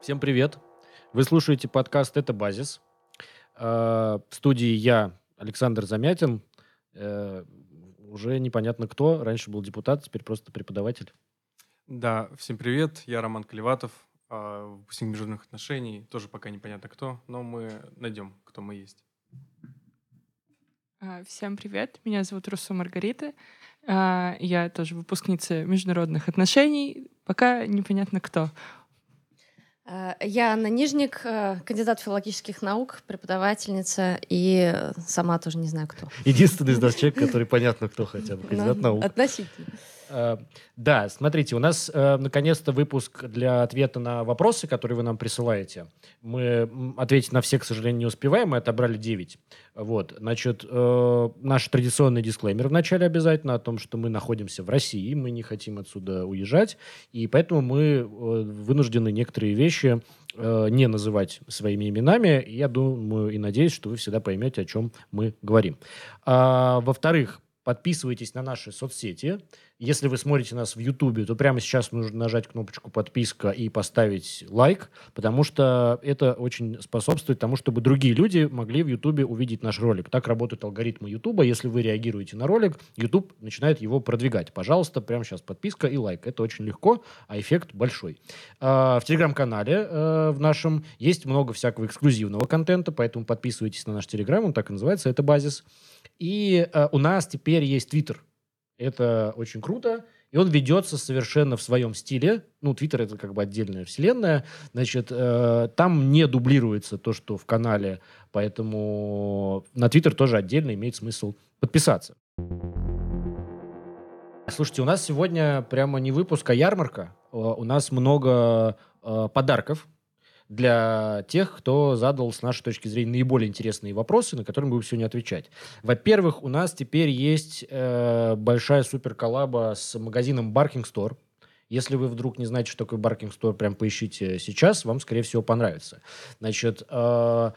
Всем привет. Вы слушаете подкаст «Это базис». Э, В студии я, Александр Замятин. Э, Уже непонятно кто. Раньше был депутат, теперь просто преподаватель. Да, всем привет, я Роман Колеватов, а, выпускник международных отношений, тоже пока непонятно кто, но мы найдем, кто мы есть. А, Всем привет, меня зовут Руссо Маргарита. А, Я тоже выпускница международных отношений. Пока непонятно кто. Э, Я Анна Нижник, кандидат филологических наук, преподавательница и сама тоже не знаю кто. Единственный из нас человек, который понятно кто хотя бы. Кандидат Ну, наук. Относительно. Э, Да, смотрите, у нас э, наконец-то выпуск для ответа на вопросы, которые вы нам присылаете. Мы ответить на все, к сожалению, не успеваем, мы отобрали 9. Вот, значит, э, наш традиционный дисклеймер в начале обязательно о том, что мы находимся в России, мы не хотим отсюда уезжать, и поэтому мы вынуждены некоторые вещи не называть своими именами. Я думаю и надеюсь, что вы всегда поймете, о чем мы говорим. А, во-вторых, подписывайтесь на наши соцсети. Если вы смотрите нас в Ютубе, то прямо сейчас нужно нажать кнопочку подписка и поставить лайк, потому что это очень способствует тому, чтобы другие люди могли в Ютубе увидеть наш ролик. Так работают алгоритмы Ютуба. Если вы реагируете на ролик, Ютуб начинает его продвигать. Пожалуйста, прямо сейчас подписка и лайк. Это очень легко, а эффект большой. А, В телеграм-канале э, в нашем есть много всякого эксклюзивного контента, поэтому подписывайтесь на наш телеграм, он так и называется, это базис. И э, у нас теперь есть Твиттер. Это очень круто. И он ведется совершенно в своем стиле. Ну, Твиттер это как бы отдельная вселенная. Значит, э, там не дублируется то, что в канале. Поэтому на Твиттер тоже отдельно имеет смысл подписаться. Слушайте, у нас сегодня прямо не выпуск, а ярмарка. Э, У нас много э, подарков для тех, кто задал, с нашей точки зрения, наиболее интересные вопросы, на которые мы будем сегодня отвечать. Во-первых, у нас теперь есть э, большая суперколлаба с магазином Barking Store. Если вы вдруг не знаете, что такое Barking Store, прям поищите сейчас, вам, скорее всего, понравится. Значит, э,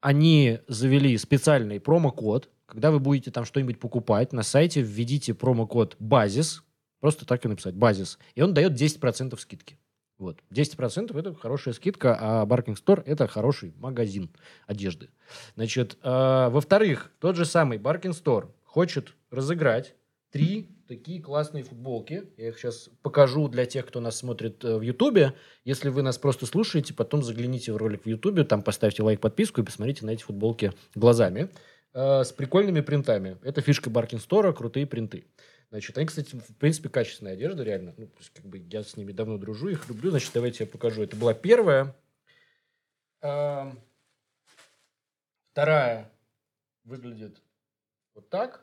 они завели специальный промокод. Когда вы будете там что-нибудь покупать, на сайте введите промокод «Базис», просто так и написать «Базис», и он дает 10% скидки. Вот. 10% это хорошая скидка, а Barking Store это хороший магазин одежды. Значит, э, во-вторых, тот же самый Barking Store хочет разыграть три такие классные футболки. Я их сейчас покажу для тех, кто нас смотрит э, в Ютубе. Если вы нас просто слушаете, потом загляните в ролик в Ютубе, там поставьте лайк, подписку и посмотрите на эти футболки глазами. Э, с прикольными принтами. Это фишка Barking Store, крутые принты. Значит, они, кстати, в принципе, качественная одежда, реально. Ну, то есть, как бы я с ними давно дружу, их люблю. Значит, давайте я покажу. Это была первая. Эм, Вторая выглядит вот так.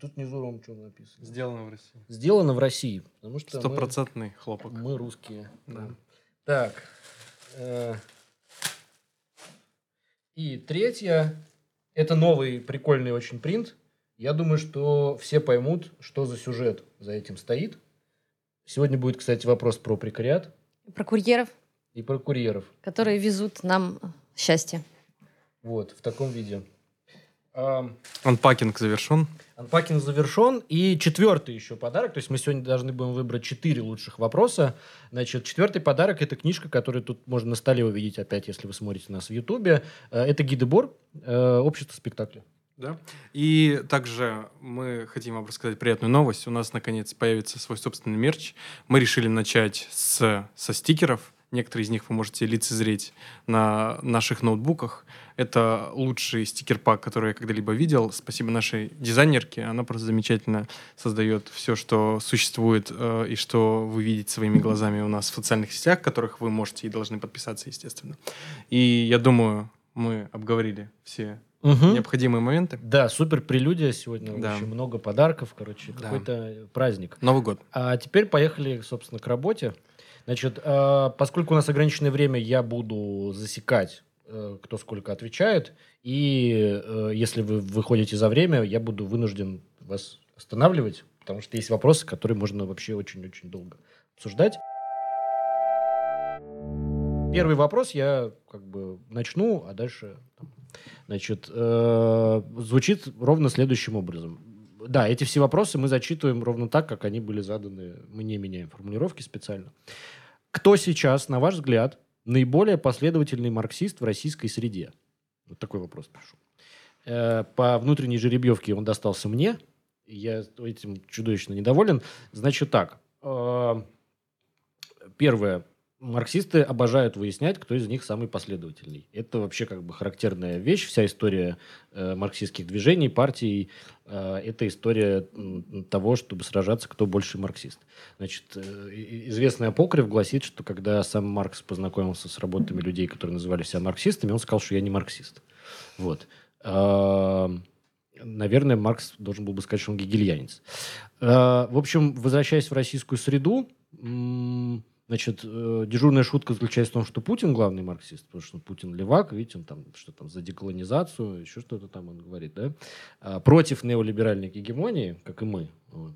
Тут внизу вам что написано? Сделано в России. Сделано в России. Потому что Стопроцентный хлопок. мы русские. Да. Так. э, И третья. Это новый прикольный очень принт. Я думаю, что все поймут, что за сюжет за этим стоит. Сегодня будет, кстати, вопрос про прекариат Про курьеров, и про курьеров. которые везут нам счастье. Вот, в таком виде. Ам, Анпакинг завершен. Анпакинг завершен. И четвертый еще подарок. То есть мы сегодня должны будем выбрать четыре лучших вопроса. Значит, четвертый подарок – это книжка, которую тут можно на столе увидеть опять, если вы смотрите нас в Ютубе. Э, Это гиды Бор, э, общество спектакля. Да. И также мы хотим вам рассказать приятную новость. У нас, наконец, появится свой собственный мерч. Мы решили начать с, со стикеров. Некоторые из них вы можете лицезреть на наших ноутбуках. Это лучший стикер-пак, который я когда-либо видел. Спасибо нашей дизайнерке. Она просто замечательно создает все, что существует э, и что вы видите своими глазами у нас в социальных сетях, которых вы можете и должны подписаться, естественно. И я думаю, мы обговорили все необходимые моменты. Да, супер прелюдия сегодня. Да. Очень много подарков, короче, Да. какой-то праздник. Новый год. А теперь поехали, собственно, к работе. Значит, э, поскольку у нас ограниченное время, я буду засекать, э, кто сколько отвечает. И э, если вы выходите за время, я буду вынужден вас останавливать, потому что есть вопросы, которые можно вообще очень-очень долго обсуждать. Первый вопрос я как бы начну, а дальше... там, Значит, э, звучит ровно следующим образом. да, эти все вопросы мы зачитываем ровно так, как они были заданы. Мы не меняем формулировки специально. Кто сейчас, на ваш взгляд, наиболее последовательный марксист в российской среде? Вот такой вопрос прошу. Э, по внутренней жеребьевке он достался мне. Я этим чудовищно недоволен. Значит так. Э, первое марксисты обожают выяснять, кто из них самый последовательный. Это вообще как бы характерная вещь. Вся история э, марксистских движений, партий э, это история того, чтобы сражаться, кто больше марксист. Значит, э, известный апокриф гласит, что когда сам Маркс познакомился с работами людей, которые называли себя марксистами, он сказал, что я не марксист. Вот. Э, наверное, Маркс должен был бы сказать, что он гегельянец. Э, в общем, возвращаясь в российскую среду, Значит, э, дежурная шутка заключается в том, что Путин главный марксист, потому что Путин левак, видите, он там что там за деколонизацию, еще что-то там он говорит, да, а, против неолиберальной гегемонии, как и мы. Вот.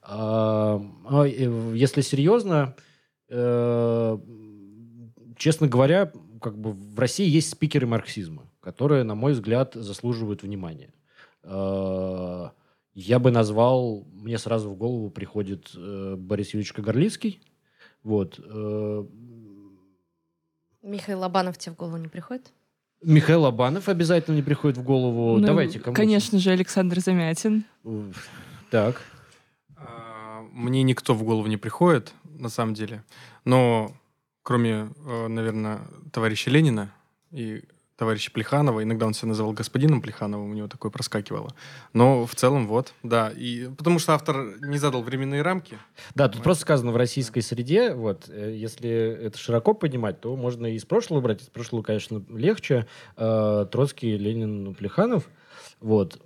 А, а, если серьезно, э, честно говоря, как бы в России есть спикеры марксизма, которые, на мой взгляд, заслуживают внимания. Э, я бы назвал, мне сразу в голову приходит э, Борис Юрьевич Кагарлицкий, вот. Э, Михаил Лобанов тебе в голову не приходит? Михаил Лобанов обязательно не приходит в голову. Ну, Давайте, кому Конечно же, Александр Замятин. Так. А, мне никто в голову не приходит, на самом деле. Но кроме, э, наверное, товарища Ленина и товарища Плеханова. Иногда он себя называл господином Плехановым, у него такое проскакивало. Но в целом вот, да. И, потому что автор не задал временные рамки. Да, тут просто сказано в российской среде, вот, э, если это широко понимать, то можно и из прошлого брать. Из прошлого, конечно, легче. Э, Троцкий, Ленин, Плеханов. Вот.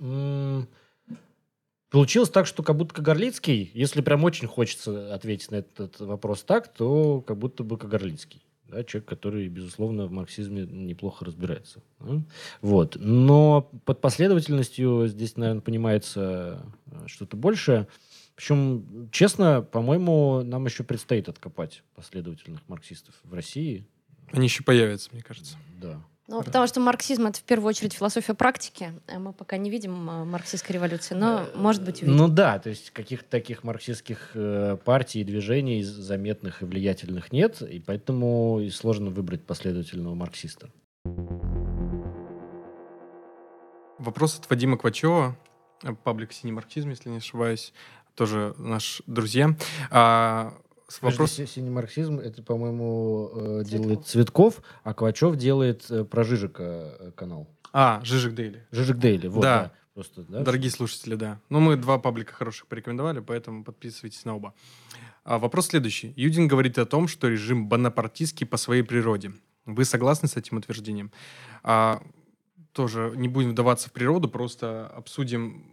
Получилось так, что как будто Кагарлицкий, если прям очень хочется ответить на этот вопрос так, то как будто бы Кагарлицкий да, человек, который, безусловно, в марксизме неплохо разбирается. Да? Вот. Но под последовательностью здесь, наверное, понимается э, что-то большее. Причем, честно, по-моему, нам еще предстоит откопать последовательных марксистов в России. Они еще появятся, мне кажется. Да. Ну, потому что марксизм это в первую очередь философия практики. А мы пока не видим а, марксистской революции, но, может быть, увидим. Ну да, то есть каких-то таких марксистских э, партий и движений заметных и влиятельных нет, и поэтому и сложно выбрать последовательного марксиста. Вопрос от Вадима Квачева, паблик «Синий марксизм», если не ошибаюсь, тоже наш друзья. А, Вопрос... Синий марксизм, это, по-моему, э, делает Цветков, а Квачев делает э, про Жижика э, канал. А, Жижик Дейли. Жижик Дейли, вот, да. да. Просто, да? Дорогие слушатели, да. Ну, мы два паблика хороших порекомендовали, поэтому подписывайтесь на оба. А, вопрос следующий. Юдин говорит о том, что режим бонапартийский по своей природе. Вы согласны с этим утверждением? А, тоже не будем вдаваться в природу, просто обсудим,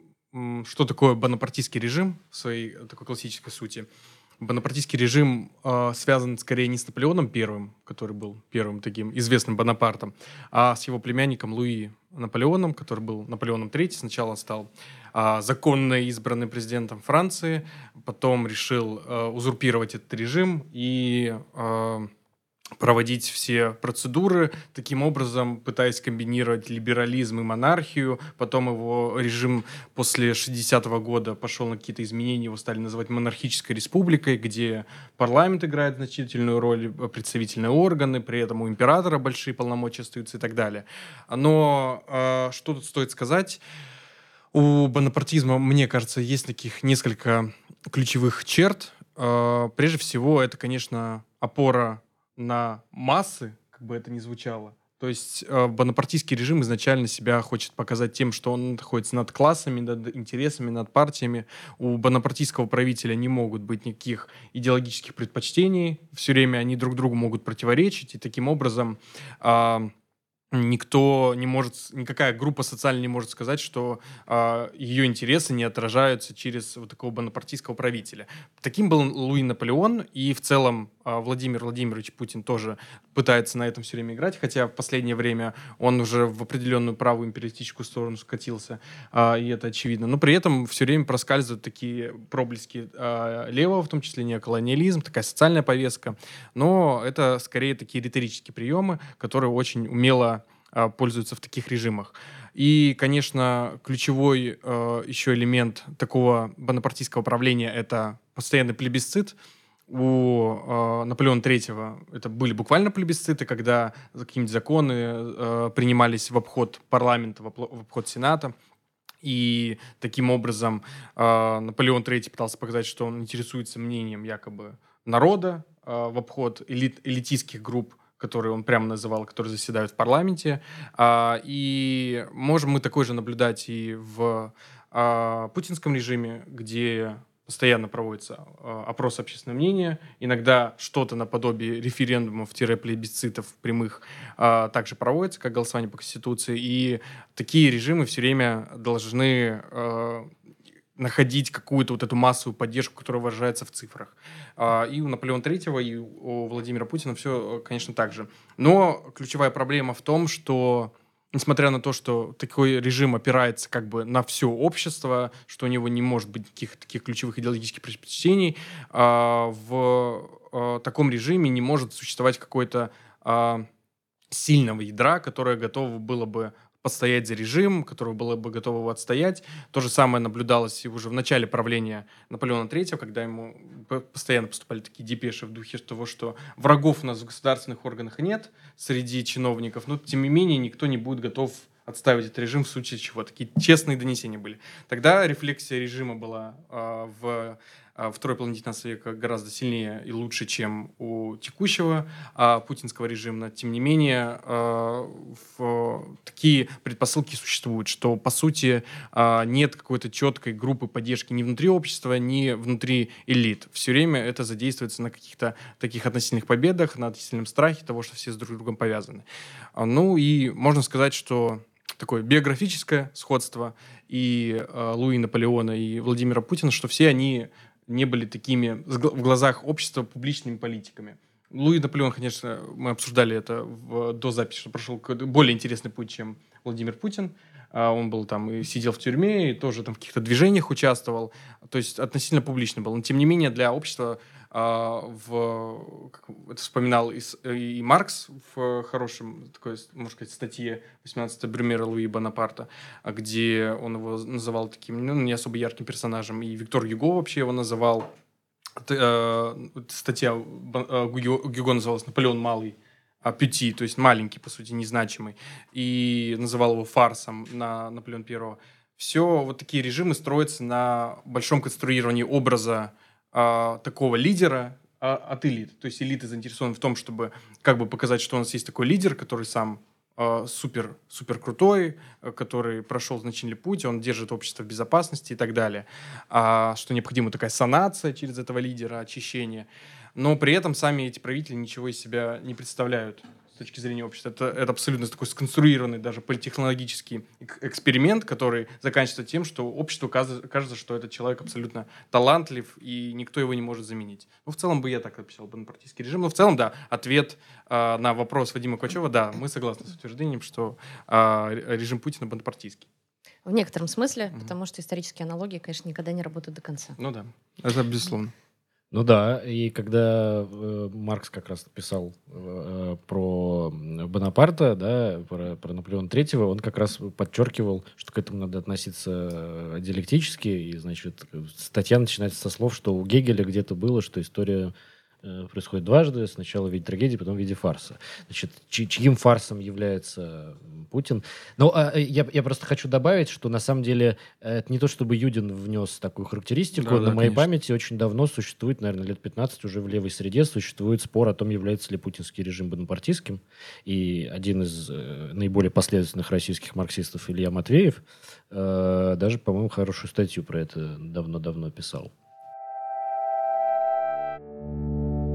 что такое бонапартийский режим в своей такой классической сути. Бонапартийский режим э, связан скорее не с Наполеоном Первым, который был первым таким известным Бонапартом, а с его племянником Луи Наполеоном, который был Наполеоном III. Сначала стал э, законно избранным президентом Франции, потом решил э, узурпировать этот режим и э, проводить все процедуры, таким образом пытаясь комбинировать либерализм и монархию. Потом его режим после 60-го года пошел на какие-то изменения, его стали называть монархической республикой, где парламент играет значительную роль, представительные органы, при этом у императора большие полномочия остаются и так далее. Но э, что тут стоит сказать? У бонапартизма, мне кажется, есть таких несколько ключевых черт. Э, прежде всего, это, конечно, опора на массы, как бы это ни звучало. То есть э, бонапартийский режим изначально себя хочет показать тем, что он находится над классами, над интересами, над партиями. У бонапартийского правителя не могут быть никаких идеологических предпочтений. Все время они друг другу могут противоречить. И таким образом э, никто не может, никакая группа социальная не может сказать, что э, ее интересы не отражаются через вот такого бонапартийского правителя. Таким был Луи Наполеон, и в целом э, Владимир Владимирович Путин тоже пытается на этом все время играть, хотя в последнее время он уже в определенную правую империалистическую сторону скатился, э, и это очевидно. Но при этом все время проскальзывают такие проблески э, левого, в том числе неоколониализм, такая социальная повестка, но это скорее такие риторические приемы, которые очень умело а, пользуются в таких режимах. И, конечно, ключевой э, еще элемент такого бонапартийского правления — это постоянный плебисцит. У э, Наполеона III это были буквально плебисциты, когда какие-нибудь законы э, принимались в обход парламента, в обход Сената. И таким образом э, Наполеон III пытался показать, что он интересуется мнением якобы народа э, в обход элит, элитистских групп, которые он прямо называл, которые заседают в парламенте. Э, и можем мы такое же наблюдать и в э, путинском режиме, где постоянно проводится э, опрос общественного мнения. Иногда что-то наподобие референдумов-плебисцитов прямых также проводится, как голосование по Конституции. И такие режимы все время должны находить какую-то вот эту массовую поддержку, которая выражается в цифрах. И у Наполеона III, и у Владимира Путина все, конечно, так же. Но ключевая проблема в том, что несмотря на то, что такой режим опирается как бы на все общество, что у него не может быть никаких таких ключевых идеологических предпочтений, а, в а, таком режиме не может существовать какой-то а, сильного ядра, которое готово было бы постоять за режим, которого было бы готово отстоять. То же самое наблюдалось и уже в начале правления Наполеона III, когда ему постоянно поступали такие депеши в духе того, что врагов у нас в государственных органах нет среди чиновников, но тем не менее никто не будет готов отставить этот режим в случае чего. Такие честные донесения были. Тогда рефлексия режима была э, в второй половине 19 века гораздо сильнее и лучше, чем у текущего а, путинского режима. Тем не менее, а, в, такие предпосылки существуют, что, по сути, а, нет какой-то четкой группы поддержки ни внутри общества, ни внутри элит. Все время это задействуется на каких-то таких относительных победах, на относительном страхе того, что все с друг другом повязаны. А, ну и можно сказать, что такое биографическое сходство и э, Луи Наполеона, и Владимира Путина, что все они не были такими в глазах общества публичными политиками. Луи Наполеон, конечно, мы обсуждали это в, до записи, что прошел более интересный путь, чем Владимир Путин. А, он был там и сидел в тюрьме, и тоже там в каких-то движениях участвовал. То есть относительно публичный был. Но тем не менее для общества в, как это вспоминал и, и Маркс в хорошем такой, можно сказать, статье 18 Брюмера Луи Бонапарта, где он его называл таким, ну, не особо ярким персонажем, и Виктор Юго вообще его называл. Э, статья Гюго называлась «Наполеон Малый», а Пюти, то есть маленький, по сути, незначимый, и называл его фарсом на Наполеон Первого. Все вот такие режимы строятся на большом конструировании образа а, такого лидера а, от элит. То есть элиты заинтересованы в том, чтобы как бы показать, что у нас есть такой лидер, который сам а, супер, супер крутой, который прошел значительный путь, он держит общество в безопасности и так далее. А, что необходима такая санация через этого лидера, очищение. Но при этом сами эти правители ничего из себя не представляют с точки зрения общества. Это, это абсолютно такой сконструированный даже политехнологический эксперимент, который заканчивается тем, что обществу кажется, что этот человек абсолютно талантлив, и никто его не может заменить. Ну, в целом бы я так описал бонапартийский режим. Но в целом, да, ответ э, на вопрос Вадима Квачева, да, мы согласны с утверждением, что э, режим Путина бонапартийский. В некотором смысле, mm-hmm. потому что исторические аналогии, конечно, никогда не работают до конца. Ну да, это безусловно. Ну да, и когда э, Маркс как раз писал э, про Бонапарта, да, про, про Наполеона Третьего, он как раз подчеркивал, что к этому надо относиться э, диалектически, и, значит, статья начинается со слов, что у Гегеля где-то было, что история происходит дважды. Сначала в виде трагедии, потом в виде фарса. Значит, чьим фарсом является Путин? Ну, а, э, я, я просто хочу добавить, что на самом деле э, это не то, чтобы Юдин внес такую характеристику. Да, на да, моей конечно. памяти очень давно существует, наверное, лет 15 уже в левой среде существует спор о том, является ли путинский режим бонапартийским. И один из э, наиболее последовательных российских марксистов Илья Матвеев э, даже, по-моему, хорошую статью про это давно-давно писал.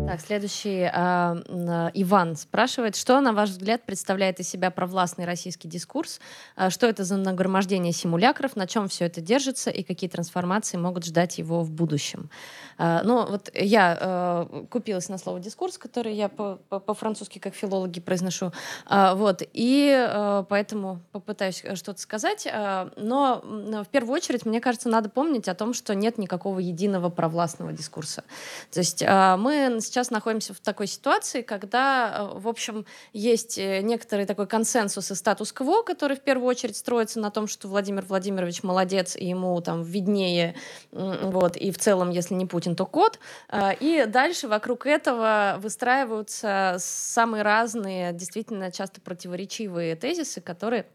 Так, следующий э, Иван спрашивает, что, на ваш взгляд, представляет из себя провластный российский дискурс? Э, что это за нагромождение симулякров? На чем все это держится? И какие трансформации могут ждать его в будущем? Э, ну, вот я э, купилась на слово «дискурс», который я по-французски как филологи произношу. Э, вот, и э, поэтому попытаюсь что-то сказать. Э, но в первую очередь, мне кажется, надо помнить о том, что нет никакого единого провластного дискурса. То есть э, мы сейчас находимся в такой ситуации, когда, в общем, есть некоторый такой консенсус и статус-кво, который в первую очередь строится на том, что Владимир Владимирович молодец, и ему там виднее, вот, и в целом, если не Путин, то кот. И дальше вокруг этого выстраиваются самые разные, действительно часто противоречивые тезисы, которые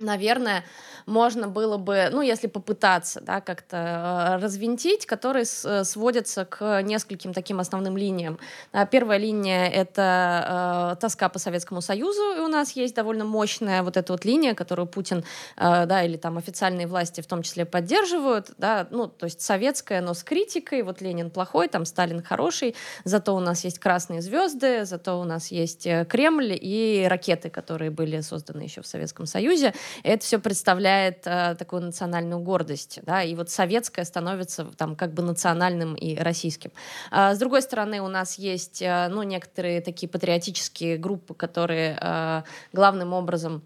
наверное, можно было бы, ну, если попытаться, да, как-то э, развинтить, которые э, сводятся к нескольким таким основным линиям. А первая линия — это э, тоска по Советскому Союзу, и у нас есть довольно мощная вот эта вот линия, которую Путин, э, да, или там официальные власти в том числе поддерживают, да, ну, то есть советская, но с критикой, вот Ленин плохой, там Сталин хороший, зато у нас есть красные звезды, зато у нас есть э, Кремль и ракеты, которые были созданы еще в Советском Союзе, это все представляет э, такую национальную гордость, да, и вот советская становится там как бы национальным и российским. А, с другой стороны, у нас есть, э, ну, некоторые такие патриотические группы, которые э, главным образом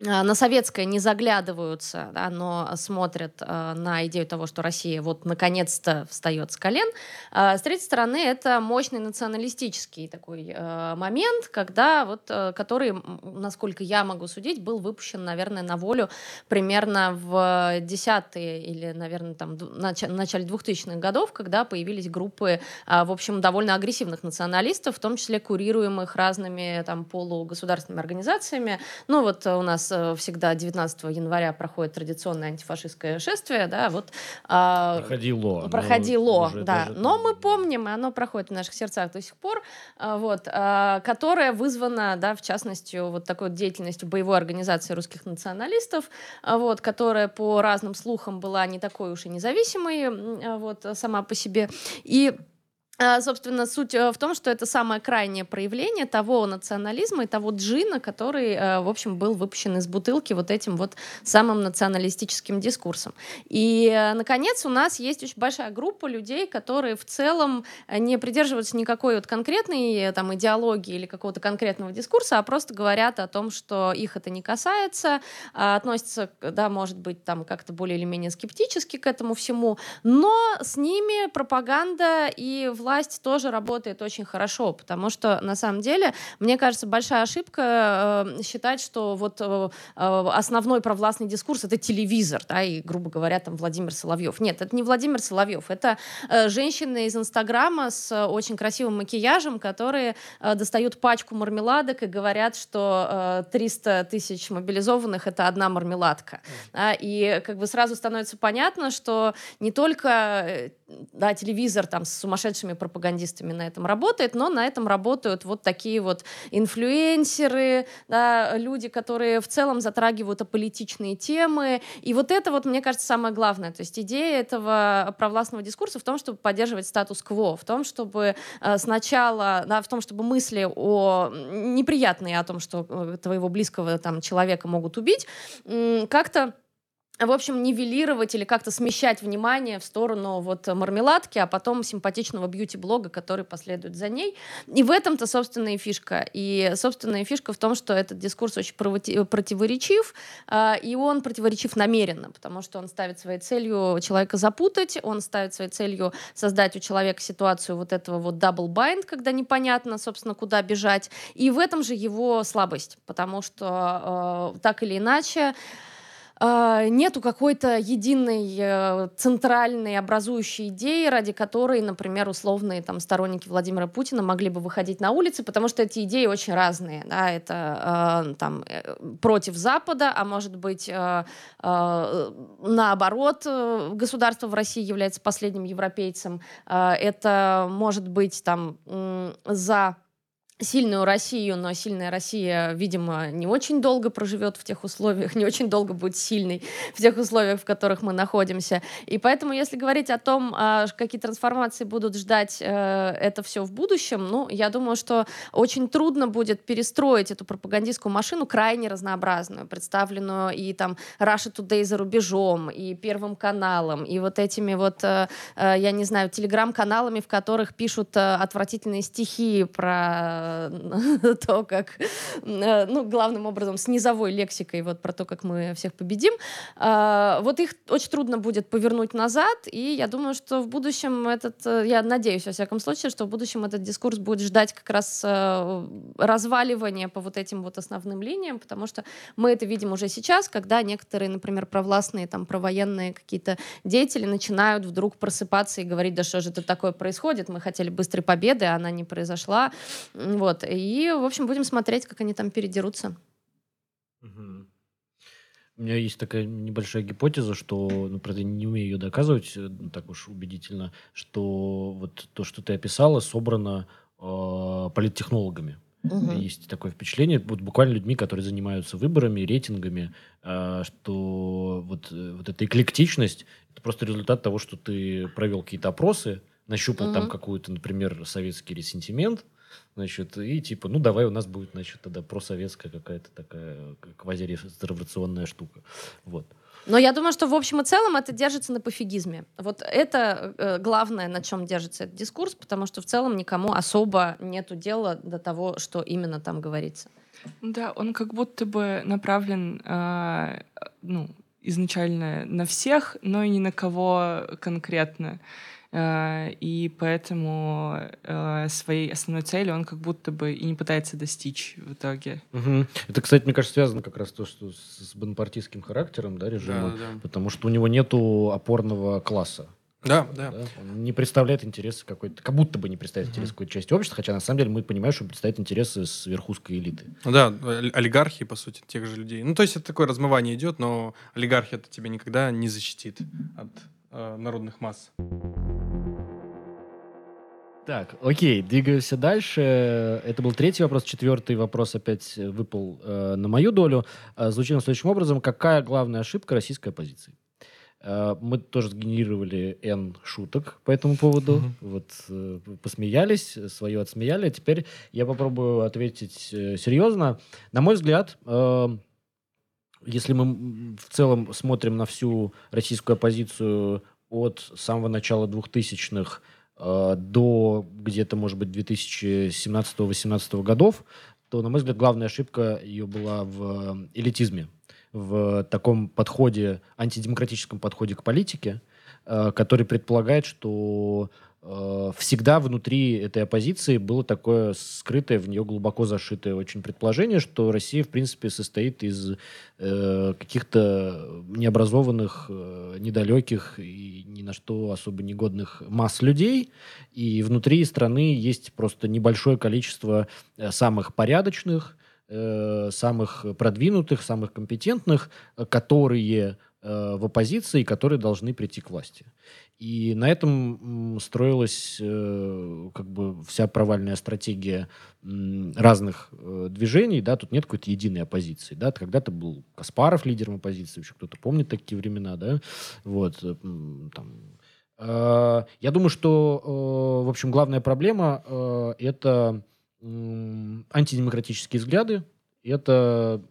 на советское не заглядываются, да, но смотрят э, на идею того, что Россия вот наконец-то встает с колен. Э, с третьей стороны, это мощный националистический такой э, момент, когда вот, э, который, насколько я могу судить, был выпущен, наверное, на волю примерно в десятые или, наверное, там в начале 2000-х годов, когда появились группы, э, в общем, довольно агрессивных националистов, в том числе курируемых разными там полугосударственными организациями. Ну вот у нас всегда 19 января проходит традиционное антифашистское шествие, да, вот... А, проходило. Проходило, да. Но мы помним, и оно проходит в наших сердцах до сих пор, а, вот, а, которое вызвано, да, в частности, вот такой вот деятельностью боевой организации русских националистов, вот, которая по разным слухам была не такой уж и независимой, вот, сама по себе. И собственно, суть э, в том, что это самое крайнее проявление того национализма и того джина, который, э, в общем, был выпущен из бутылки вот этим вот самым националистическим дискурсом. И, э, наконец, у нас есть очень большая группа людей, которые в целом не придерживаются никакой вот конкретной там, идеологии или какого-то конкретного дискурса, а просто говорят о том, что их это не касается, а относятся, да, может быть, там как-то более или менее скептически к этому всему, но с ними пропаганда и власть власть тоже работает очень хорошо, потому что на самом деле, мне кажется, большая ошибка э, считать, что вот э, э, основной провластный дискурс это телевизор, да, и, грубо говоря, там Владимир Соловьев. Нет, это не Владимир Соловьев, это э, женщины из Инстаграма с очень красивым макияжем, которые э, достают пачку мармеладок и говорят, что э, 300 тысяч мобилизованных это одна мармеладка. Да, и как бы сразу становится понятно, что не только э, да, телевизор там с сумасшедшими пропагандистами на этом работает, но на этом работают вот такие вот инфлюенсеры, да, люди, которые в целом затрагивают аполитичные темы. И вот это вот, мне кажется, самое главное. То есть идея этого провластного дискурса в том, чтобы поддерживать статус-кво, в том, чтобы э, сначала, да, в том, чтобы мысли о неприятные о том, что э, твоего близкого там человека могут убить, как-то в общем, нивелировать или как-то смещать внимание в сторону вот мармеладки, а потом симпатичного бьюти-блога, который последует за ней. И в этом-то, собственно, и фишка. И, собственно, и фишка в том, что этот дискурс очень противоречив, а, и он противоречив намеренно, потому что он ставит своей целью человека запутать, он ставит своей целью создать у человека ситуацию вот этого вот double bind, когда непонятно, собственно, куда бежать. И в этом же его слабость, потому что э, так или иначе а, нету какой-то единой э, центральной образующей идеи, ради которой, например, условные там сторонники Владимира Путина могли бы выходить на улицы, потому что эти идеи очень разные. Да? Это э, там э, против Запада, а может быть наоборот, государство в России является последним европейцем. Это может быть там за сильную Россию, но сильная Россия, видимо, не очень долго проживет в тех условиях, не очень долго будет сильной в тех условиях, в которых мы находимся. И поэтому, если говорить о том, а, какие трансформации будут ждать э, это все в будущем, ну, я думаю, что очень трудно будет перестроить эту пропагандистскую машину, крайне разнообразную, представленную и там Russia Today за рубежом, и Первым каналом, и вот этими вот, э, э, я не знаю, телеграм-каналами, в которых пишут отвратительные стихи про э, то, как, э, ну, главным образом, с низовой лексикой, вот про то, как мы всех победим, э, вот их очень трудно будет повернуть назад, и я думаю, что в будущем этот, э, я надеюсь, во всяком случае, что в будущем этот дискурс будет ждать как раз э, разваливания по вот этим вот основным линиям, потому что мы это видим уже сейчас, когда некоторые, например, провластные, там, провоенные какие-то деятели начинают вдруг просыпаться и говорить, да что же это такое происходит, мы хотели быстрой победы, а она не произошла. Вот. И, в общем, будем смотреть, как они там передерутся. У меня есть такая небольшая гипотеза, что, ну, правда, не умею ее доказывать э, ну, так уж убедительно, что вот то, что ты описала, собрано э, политтехнологами. Угу. Есть такое впечатление, вот буквально людьми, которые занимаются выборами, рейтингами, э, что вот, э, вот эта эклектичность это просто результат того, что ты провел какие-то опросы, нащупал угу. там какую-то, например, советский ресентимент, значит, и типа, ну давай у нас будет, значит, тогда просоветская какая-то такая квазиреставрационная штука. Вот. Но я думаю, что в общем и целом это держится на пофигизме. Вот это э, главное, на чем держится этот дискурс, потому что в целом никому особо нету дела до того, что именно там говорится. Да, он как будто бы направлен, э, ну, изначально на всех, но и ни на кого конкретно. Э, и поэтому э, своей основной цели он как будто бы и не пытается достичь в итоге. Угу. Это, кстати, мне кажется, связано как раз то, что с бонапартийским характером да, режима, да, да. потому что у него нету опорного класса. Да, да. да? Он не представляет интересы какой-то, как будто бы не представляет uh интересы какой-то части общества, хотя на самом деле мы понимаем, что он представляет интересы с верхушкой элиты. Да, олигархии, по сути, тех же людей. Ну, то есть это такое размывание идет, но олигархия это тебя никогда не защитит от народных масс. Так, окей, двигаемся дальше. Это был третий вопрос. Четвертый вопрос опять выпал э, на мою долю. Э, звучит он следующим образом. Какая главная ошибка российской оппозиции? Э, мы тоже сгенерировали N шуток по этому поводу. Mm-hmm. Вот э, посмеялись, свое отсмеяли. А теперь я попробую ответить э, серьезно. На мой взгляд, э, если мы в целом смотрим на всю российскую оппозицию от самого начала 2000-х э, до где-то, может быть, 2017-2018 годов, то, на мой взгляд, главная ошибка ее была в элитизме, в таком подходе, антидемократическом подходе к политике, э, который предполагает, что Э, всегда внутри этой оппозиции было такое скрытое, в нее глубоко зашитое очень предположение, что Россия, в принципе, состоит из э, каких-то необразованных, э, недалеких и ни на что особо негодных масс людей, и внутри страны есть просто небольшое количество э, самых порядочных, э, самых продвинутых, самых компетентных, э, в оппозиции, которые должны прийти к власти. И на этом строилась э, как бы вся провальная стратегия разных э, движений, да, тут нет какой-то единой оппозиции, да, когда-то был Каспаров лидером оппозиции, еще кто-то помнит такие времена, да, вот, там, я думаю, что, в общем, главная проблема это антидемократические взгляды, это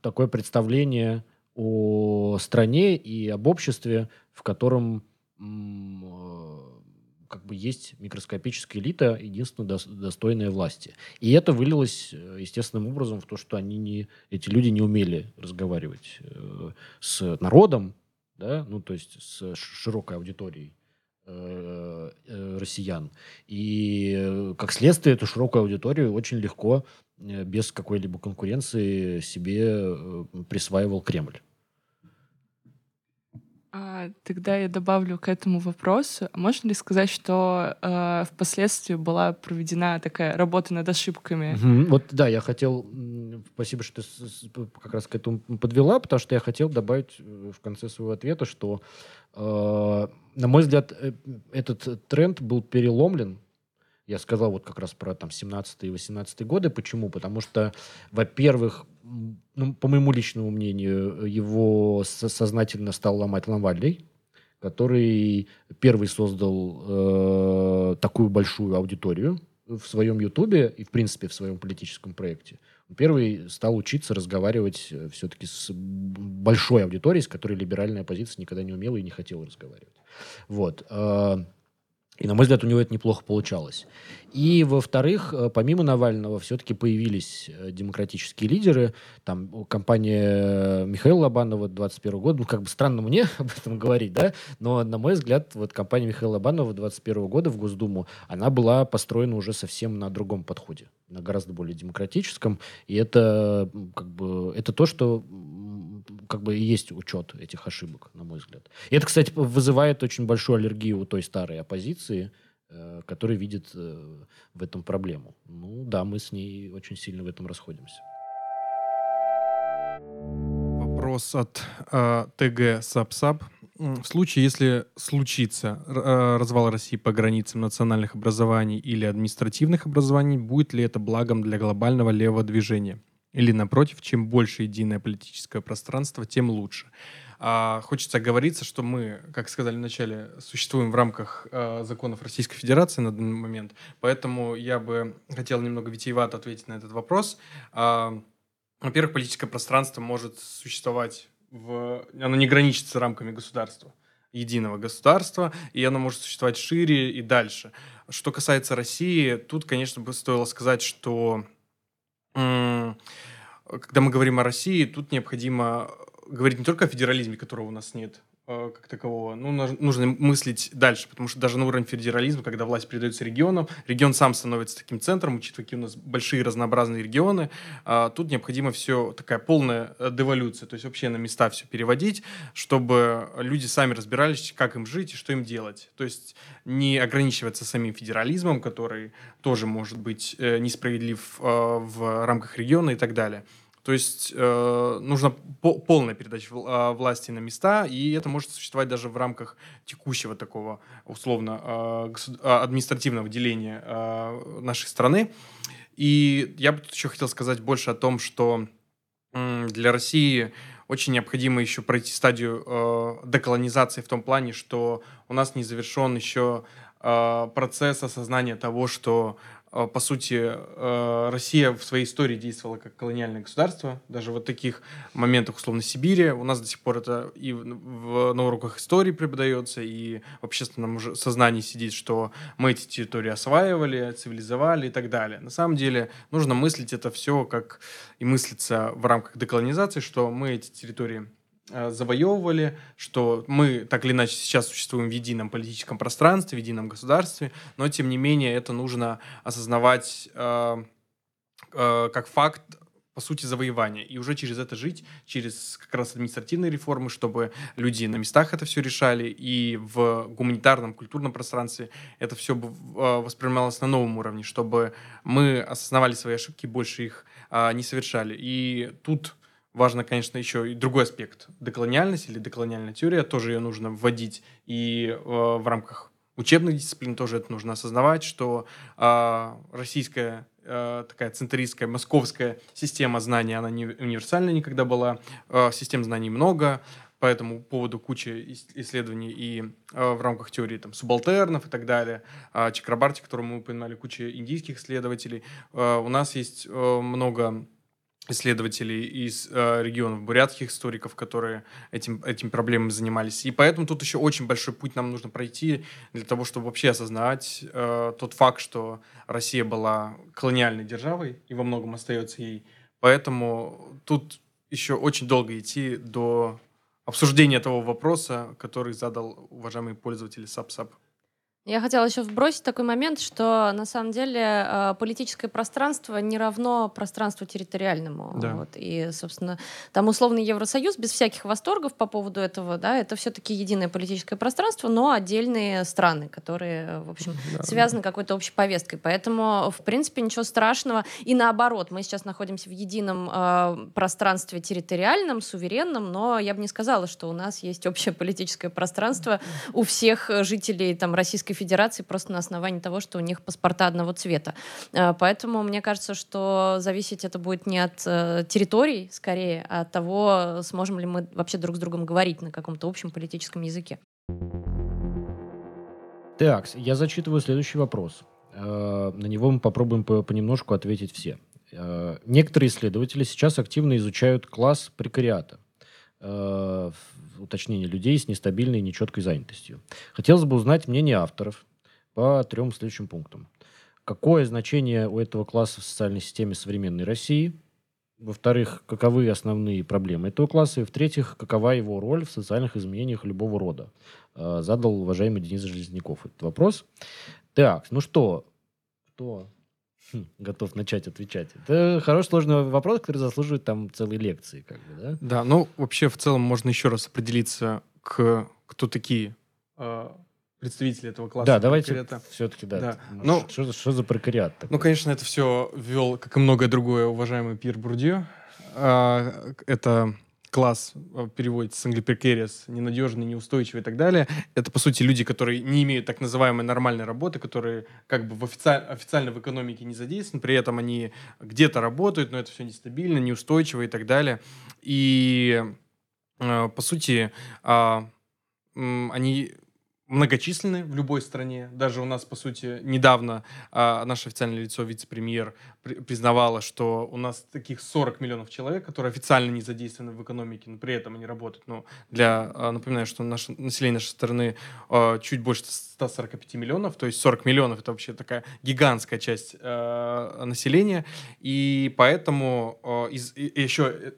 такое представление о стране и об обществе, в котором э, как бы есть микроскопическая элита, единственно достойная власти. И это вылилось э, естественным образом в то, что они не, эти люди не умели разговаривать э, с народом, да, ну то есть с широкой аудиторией россиян. И как следствие эту широкую аудиторию очень легко, без какой-либо конкуренции себе присваивал Кремль. А, тогда я добавлю к этому вопросу. А можно ли сказать, что э, впоследствии была проведена такая работа над ошибками? Угу. Вот да, я хотел, спасибо, что ты как раз к этому подвела, потому что я хотел добавить э, в конце своего ответа, что, э, на мой взгляд, э, этот тренд был переломлен я сказал вот как раз про там 17 и 18 годы. Почему? Потому что, во-первых, ну, по моему личному мнению, его сознательно стал ломать Ламвальдей, который первый создал э, такую большую аудиторию в своем Ютубе и, в принципе, в своем политическом проекте. Первый стал учиться разговаривать э, все-таки с большой аудиторией, с которой либеральная оппозиция никогда не умела и не хотела разговаривать. Вот. Э, И, на мой взгляд, у него это неплохо получалось. И, во-вторых, э, помимо Навального, все-таки появились э, демократические лидеры. Там компания Михаила Лобанова 21 года, ну, как бы странно мне об этом говорить, да, но, на мой взгляд, вот компания Михаила Лобанова 21 года в Госдуму, она была построена уже совсем на другом подходе, на гораздо более демократическом. И это, как бы, это то, что как бы есть учет этих ошибок, на мой взгляд. И это, кстати, вызывает очень большую аллергию у той старой оппозиции, э, которая видит э, в этом проблему. Ну да, мы с ней очень сильно в этом расходимся. Вопрос от э, ТГ Сапсап. В случае, если случится э, развал России по границам национальных образований или административных образований, будет ли это благом для глобального левого движения? Или напротив, чем больше единое политическое пространство, тем лучше. А, хочется оговориться, что мы, как сказали вначале, существуем в рамках а, законов Российской Федерации на данный момент, поэтому я бы хотел немного витиевато ответить на этот вопрос. А, во-первых, политическое пространство может существовать в... Оно не граничится рамками государства единого государства, и оно может существовать шире и дальше. Что касается России, тут, конечно, бы стоило сказать, что когда мы говорим о России, тут необходимо говорить не только о федерализме, которого у нас нет, как такового. Ну, нужно мыслить дальше, потому что даже на уровне федерализма, когда власть передается регионам, регион сам становится таким центром, учитывая, какие у нас большие разнообразные регионы, а тут необходимо все такая полная э, деволюция, то есть вообще на места все переводить, чтобы люди сами разбирались, как им жить и что им делать. То есть не ограничиваться самим федерализмом, который тоже может быть э, несправедлив в рамках региона и так далее. То есть э, нужна по полная передача э, власти на места, и это может существовать даже в рамках текущего такого условно э, а, административного деления э, нашей страны. И я бы еще хотел сказать больше о том, что э, для России очень необходимо еще пройти стадию э, деколонизации в том плане, что у нас не завершен еще э, процесс осознания того, что а, по сути, а, Россия в своей истории действовала как колониальное государство, даже в таких моментах, условно, Сибири. У нас до сих пор это и в, на уроках истории преподается, и в общественном сознании сидит, что мы эти территории осваивали, цивилизовали и так далее. На самом деле нужно мыслить это все как и мыслиться в рамках деколонизации, что мы эти территории Э, завоевывали, что мы так или иначе сейчас существуем в едином политическом пространстве, в едином государстве, но тем не менее это нужно осознавать э, э, как факт по сути, завоевания. И уже через это жить, через как раз административные реформы, чтобы люди на местах это все решали, и в гуманитарном, культурном пространстве это все э, воспринималось на новом уровне, чтобы мы осознавали свои ошибки, больше их а, не совершали. И тут важно, конечно, еще и другой аспект. Деколониальность или деколониальная теория, тоже ее нужно вводить. И э, в рамках учебных дисциплин тоже это нужно осознавать, что э, российская такая центристская, московская система знаний, она не универсальная никогда была, э, систем знаний много, по этому поводу куча исследований и э, в рамках теории там, субалтернов и так далее. Э, Чакрабарти, которого мы упоминали, куча индийских исследователей. Э, у нас есть много исследователей из э, регионов, бурятских историков, которые этим, этим проблемами занимались. И поэтому тут еще очень большой путь нам нужно пройти для того, чтобы вообще осознать э, тот факт, что Россия была колониальной державой и во многом остается ей. Поэтому тут еще очень долго идти до обсуждения того вопроса, который задал уважаемый пользователь SubSub. Я хотела еще вбросить такой момент, что на самом деле э, политическое пространство не равно пространству территориальному. Да. Вот. И, собственно, там условный Евросоюз без всяких восторгов по поводу этого, да, это все-таки единое политическое пространство, но отдельные страны, которые, в общем, да. связаны какой-то общей повесткой. Поэтому, в принципе, ничего страшного. И наоборот, мы сейчас находимся в едином э, пространстве территориальном, суверенном, но я бы не сказала, что у нас есть общее политическое пространство у всех жителей там, Российской Российской Федерации просто на основании того, что у них паспорта одного цвета. Э, поэтому мне кажется, что зависеть это будет не от э, территорий, скорее, а от того, сможем ли мы вообще друг с другом говорить на каком-то общем политическом языке. Так, я зачитываю следующий вопрос. Э, на него мы попробуем понемножку ответить все. Некоторые исследователи сейчас активно изучают класс прекариата уточнение людей с нестабильной и нечеткой занятостью. Хотелось бы узнать мнение авторов по трем следующим пунктам. Какое значение у этого класса в социальной системе современной России? Во-вторых, каковы основные проблемы этого класса? И в-третьих, какова его роль в социальных изменениях любого рода? Э, задал уважаемый Денис Железняков этот вопрос. Так, ну что, кто готов начать отвечать? Это хороший сложный вопрос, который заслуживает там целой лекции, как бы, да? Да, ну вообще в целом можно еще раз определиться, к, кто такие э, представители этого класса. Да, давайте все-таки, да. да. Ну, что, что за прокариат такой? Ну, конечно, это все ввел, как и многое другое, уважаемый Пьер Бурдье. А, это класс э, переводится с англипрекериас, ненадежный, неустойчивый и так далее. Это, по сути, люди, которые не имеют так называемой нормальной работы, которые как бы в официаль, официально в экономике не задействованы, при этом они где-то работают, но это все нестабильно, неустойчиво и так далее. И, э, по сути, а, они многочисленны в любой стране. Даже у нас, по сути, недавно а, наше официальное лицо, вице-премьер, при, признавала, что у нас таких 40 миллионов человек, которые официально не задействованы в экономике, но при этом они работают. Ну, для, а, напоминаю, что наше население нашей страны а, чуть больше 145 миллионов, то есть 40 миллионов это вообще такая гигантская часть а, населения, и поэтому а, из, и, еще э,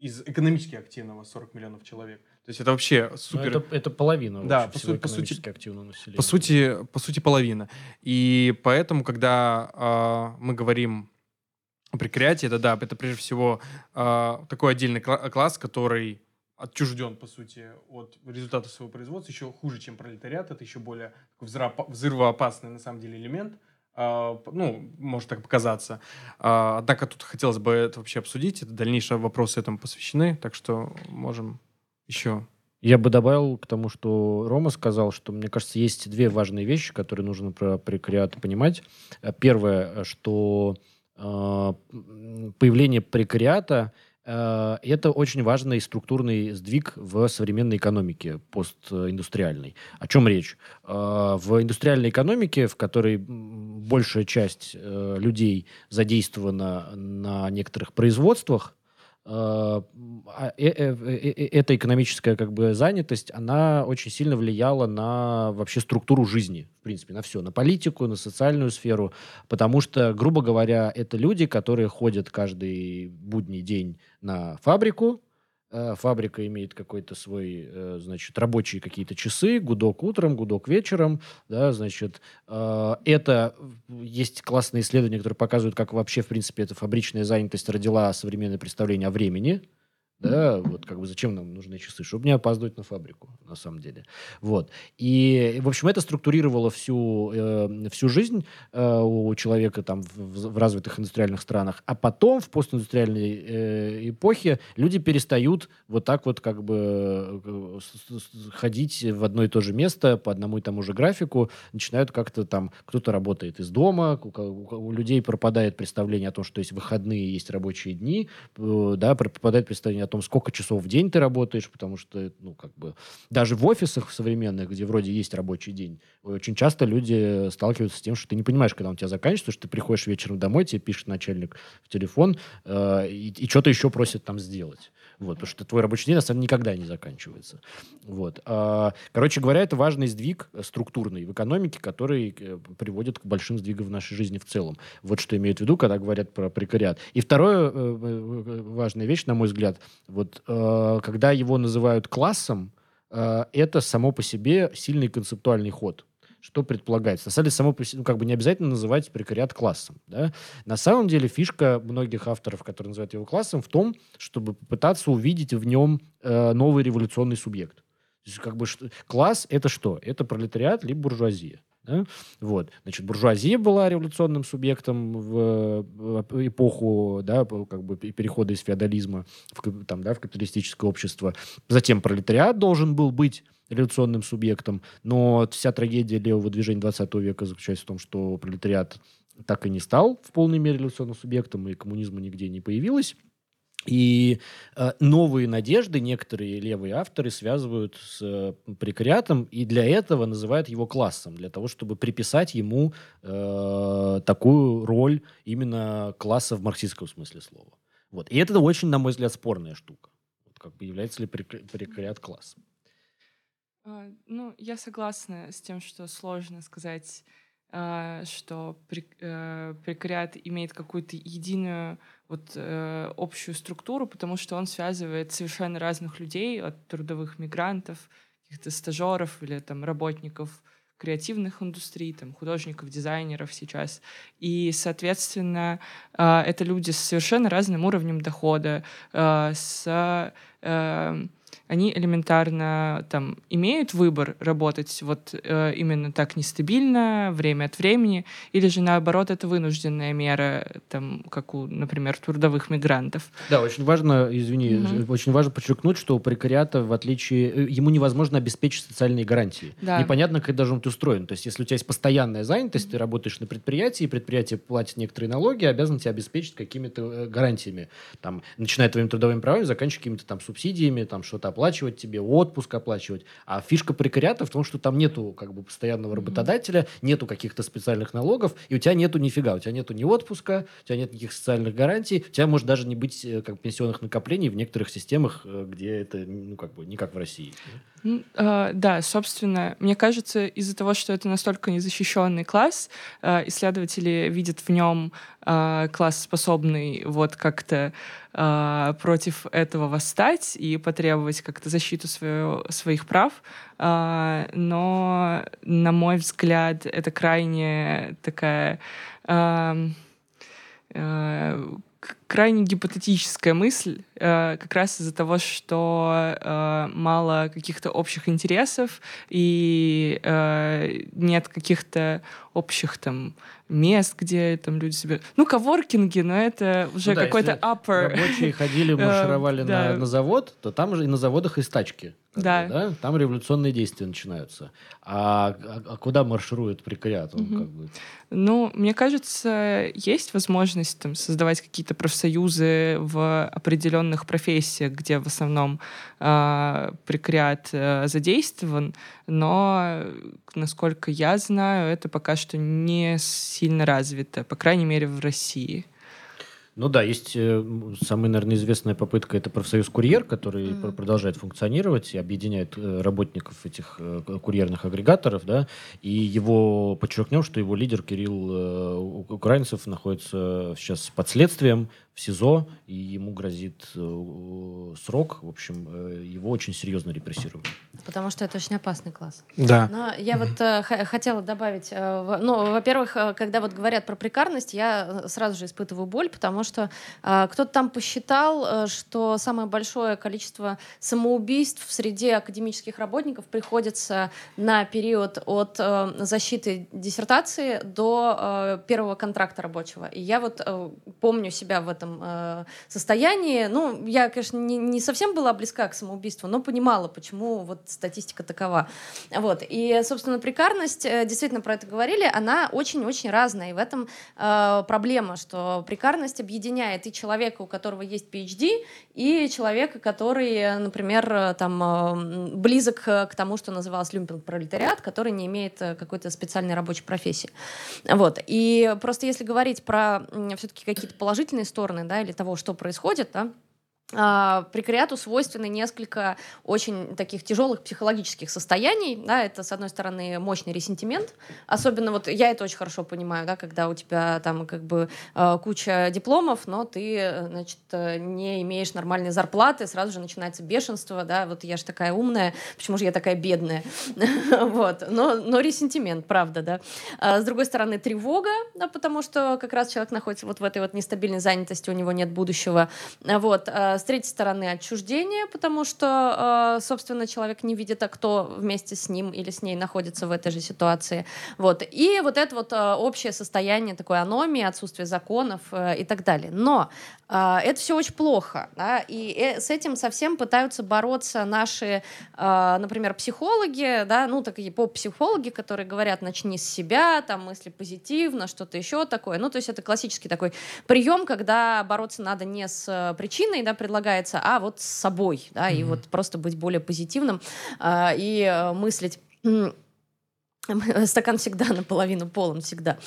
из экономически активного 40 миллионов человек. То есть это вообще супер... это, это половина да, по, всего по сути, активного населения. По сути, по сути, половина. И поэтому, когда э, мы говорим о прекриате, это да, это прежде всего э, такой отдельный класс, который отчужден, по сути, от результата своего производства, еще хуже, чем пролетариат, это еще более взрывоопасный, на самом деле, элемент, ну, может так показаться. Uh, однако тут хотелось бы это вообще обсудить. Это дальнейшие вопросы этому посвящены, так что можем еще? Я бы добавил к тому, что Рома сказал, что, мне кажется, есть две важные вещи, которые нужно про прекариат понимать. Э, первое, что э, появление прекариата э, это очень важный структурный сдвиг в современной экономике постиндустриальной. О чем речь? Э, в индустриальной экономике, в которой большая часть э, людей задействована на некоторых производствах, э, э, э, эта экономическая как бы занятость, она очень сильно влияла на вообще структуру жизни, в принципе, на все, на политику, на социальную сферу, потому что, грубо говоря, это люди, которые ходят каждый будний день на фабрику, Э, фабрика имеет какой-то свой, э, значит, рабочие какие-то часы, гудок утром, гудок вечером, да, значит, э, это есть классные исследования, которые показывают, как вообще, в принципе, эта фабричная занятость родила современное представление о времени, да, вот как бы зачем нам нужны часы, чтобы не опаздывать на фабрику, на самом деле, вот. И, в общем, это структурировало всю, э, всю жизнь э, у человека там в, в развитых индустриальных странах, а потом в постиндустриальной э, эпохе люди перестают вот так вот как бы э, ходить в одно и то же место по одному и тому же графику, начинают как-то там, кто-то работает из дома, у, у, у людей пропадает представление о том, что есть выходные, есть рабочие дни, э, да, пропадает представление том, сколько часов в день ты работаешь, потому что, ну, как бы, даже в офисах современных, где вроде есть рабочий день, очень часто люди сталкиваются с тем, что ты не понимаешь, когда он у тебя заканчивается, что ты приходишь вечером домой, тебе пишет начальник в телефон э, и, и что-то еще просит там сделать. Вот, потому что твой рабочий день, на самом деле, никогда не заканчивается. Вот. А, короче говоря, это важный сдвиг структурный в экономике, который э, приводит к большим сдвигам в нашей жизни в целом. Вот что имеют в виду, когда говорят про прекариат. И второе э, э, важная вещь, на мой взгляд, вот когда его называют классом, это само по себе сильный концептуальный ход что предполагается. На самом деле, само ну, как бы не обязательно называть прекариат классом. Да? На самом деле, фишка многих авторов, которые называют его классом, в том, чтобы попытаться увидеть в нем э, новый революционный субъект. То есть, как бы, что, класс — это что? Это пролетариат либо буржуазия. Да? Вот. Значит, буржуазия была революционным субъектом в, эпоху да, как бы перехода из феодализма в, там, да, в капиталистическое общество. Затем пролетариат должен был быть революционным субъектом, но вся трагедия левого движения 20 века заключается в том, что пролетариат так и не стал в полной мере революционным субъектом, и коммунизма нигде не появилось. И э, новые надежды некоторые левые авторы связывают с э, прекариатом, и для этого называют его классом, для того, чтобы приписать ему э, такую роль именно класса в марксистском смысле слова. Вот. И это очень, на мой взгляд, спорная штука. Вот как бы является ли прекариат классом. А, ну, я согласна с тем, что сложно сказать, что э, прекариат имеет какую-то единую вот э, общую структуру, потому что он связывает совершенно разных людей, от трудовых мигрантов, каких-то стажеров или там работников креативных индустрий, там, художников, дизайнеров сейчас. И, соответственно, э, это люди с совершенно разным уровнем дохода, э, с э, они элементарно там имеют выбор работать вот э, именно так нестабильно, время от времени, или же наоборот это вынужденная мера, там, как у, например, трудовых мигрантов. Да, очень важно, извини, угу. очень важно подчеркнуть, что у прекариата, в отличие, э, ему невозможно обеспечить социальные гарантии. Да. Непонятно, как даже он устроен. То есть, если у тебя есть постоянная занятость, ты работаешь на предприятии, предприятие платит некоторые налоги, обязан тебя обеспечить какими-то э, гарантиями, там, начиная твоими трудовыми правами, заканчивая какими-то там субсидиями, там что-то оплачивать тебе, отпуск оплачивать. А фишка прекариата в том, что там нету как бы постоянного работодателя, нету каких-то специальных налогов, и у тебя нету нифига, у тебя нету ни отпуска, у тебя нет никаких социальных гарантий, у тебя может даже не быть э, как пенсионных накоплений в некоторых системах, э, где это ну как бы не как в России. Uh, да, собственно, мне кажется, из-за того, что это настолько незащищенный класс, uh, исследователи видят в нем uh, класс, способный вот как-то э, против этого восстать и потребовать как-то защиту свое, своих прав. Э, но, на мой взгляд, это крайне такая э, э, крайне гипотетическая мысль, э, как раз из-за того, что э, мало каких-то общих интересов и э, нет каких-то общих там мест, где там люди себе... Ну, коворкинги, но это уже ну, да, какой-то upper... Рабочие ходили, маршировали на, на завод, то там же и на заводах и стачки. Да. Бы, да. Там революционные действия начинаются. А, а, а куда марширует прекариат? Он, угу. как бы... Ну, мне кажется, есть возможность там, создавать какие-то профсоюзы в определенных профессиях, где в основном э, прекариат э, задействован, но, насколько я знаю, это пока что не сильно развито, по крайней мере, в России. Ну да, есть э, самая, наверное, известная попытка, это профсоюз «Курьер», который mm-hmm. продолжает функционировать и объединяет э, работников этих э, курьерных агрегаторов, да, и его, подчеркнем, что его лидер Кирилл э, Украинцев находится сейчас под следствием в СИЗО, и ему грозит э, срок. В общем, э, его очень серьезно репрессируют. Потому что это очень опасный класс. Да. Но я mm-hmm. вот э, хотела добавить, э, ну, во-первых, э, когда вот говорят про прекарность, я э, сразу же испытываю боль, потому что э, кто-то там посчитал, э, что самое большое количество самоубийств в среде академических работников приходится на период от э, защиты диссертации до э, первого контракта рабочего. И я вот э, помню себя в этом этом э, состоянии. Ну, я, конечно, не, не совсем была близка к самоубийству, но понимала, почему вот статистика такова. Вот. И, собственно, прекарность, э, действительно про это говорили, она очень-очень разная. И в этом э, проблема, что прекарность объединяет и человека, у которого есть PhD, и человека, который, например, там, э, близок к тому, что называлось люмпинг-пролетариат, который не имеет э, какой-то специальной рабочей профессии. Вот. И просто если говорить про все-таки какие-то положительные стороны, стороны, да, или того, что происходит, да, прекариату свойственны несколько очень таких тяжелых психологических состояний. Да, это, с одной стороны, мощный ресентимент. Особенно вот я это очень хорошо понимаю, да, когда у тебя там как бы а, куча дипломов, но ты, значит, не имеешь нормальной зарплаты, сразу же начинается бешенство, да, вот я же такая умная, почему же я такая бедная? вот, но, но ресентимент, правда, да. А, с другой стороны, тревога, да, потому что как раз человек находится вот в этой вот нестабильной занятости, у него нет будущего. Вот, с третьей стороны отчуждение, потому что, э, собственно, человек не видит, а кто вместе с ним или с ней находится в этой же ситуации. Вот. И вот это вот э, общее состояние такой аномии, отсутствие законов э, и так далее. Но это все очень плохо. Да? И с этим совсем пытаются бороться наши, например, психологи, да, ну, такие поп-психологи, которые говорят, начни с себя, там, мысли позитивно, что-то еще такое. Ну, то есть это классический такой прием, когда бороться надо не с причиной, да, предлагается, а вот с собой, да, mm-hmm. и вот просто быть более позитивным э, и мыслить стакан всегда наполовину полон, всегда.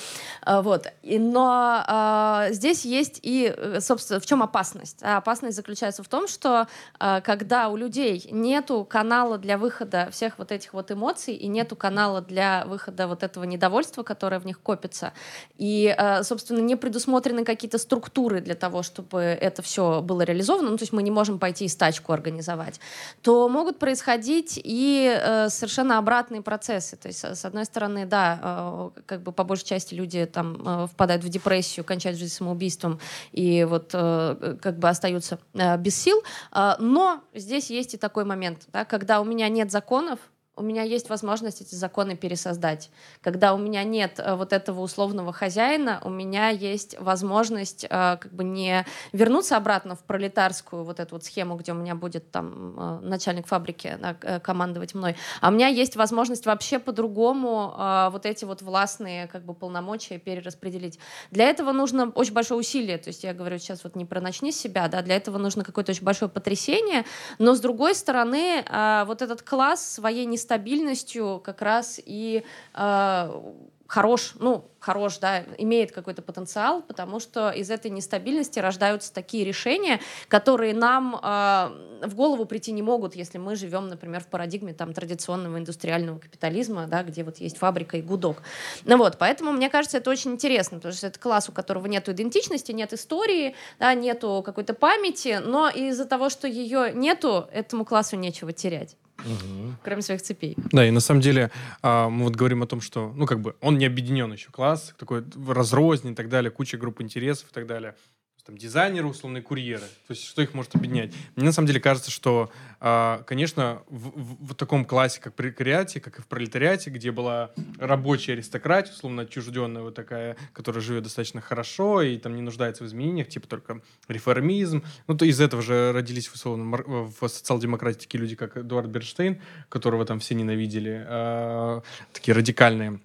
А, вот. И, но а, здесь есть и, э, собственно, в чем опасность? А опасность заключается в том, что а, когда у людей нету канала для выхода всех вот этих вот эмоций и нету канала для выхода вот этого недовольства, которое в них копится, и, а, собственно, не предусмотрены какие-то структуры для того, чтобы это все было реализовано, ну, то есть мы не можем пойти и стачку организовать, то могут происходить и а, совершенно обратные процессы. То есть, с одной стороны, да, э, как бы по большей части люди там э, впадают в депрессию, кончают жизнь самоубийством и вот э, как бы остаются без сил. Но здесь есть и такой момент, да, когда у меня нет законов, у меня есть возможность эти законы пересоздать. Когда у меня нет э, вот этого условного хозяина, у меня есть возможность э, как бы не вернуться обратно в пролетарскую вот эту вот схему, где у меня будет там э, начальник фабрики командовать мной, а у меня есть возможность вообще по-другому вот эти вот властные как бы полномочия перераспределить. Для этого нужно очень большое усилие, то есть я говорю сейчас вот не про начни себя, да, для этого нужно какое-то очень большое потрясение, но с другой стороны вот этот класс своей не нестабильностью как раз и э, хорош, ну, хорош, да, имеет какой-то потенциал, потому что из этой нестабильности рождаются такие решения, которые нам э, в голову прийти не могут, если мы живем, например, в парадигме там традиционного индустриального капитализма, да, где вот есть фабрика и гудок. Ну вот, поэтому мне кажется, это очень интересно, потому что это класс, у которого нет идентичности, нет истории, да, нету какой-то памяти, но из-за того, что ее нету, этому классу нечего терять. Угу. Кроме своих цепей. Да, и на самом деле а, мы вот говорим о том, что, ну, как бы, он не объединен еще класс, такой разрознен и так далее, куча групп интересов и так далее там, дизайнеры, условные курьеры. То есть что их может объединять? Мне на самом деле кажется, что, э, конечно, в, в, в таком классе, как пролетариате, как и в пролетариате, где была рабочая аристократия, условно отчужденная вот такая, которая живет достаточно хорошо и там не нуждается в изменениях, типа только реформизм. Ну, то из этого же родились условно в социал-демократии люди, как Эдуард Берштейн, которого там все ненавидели, э, такие радикальные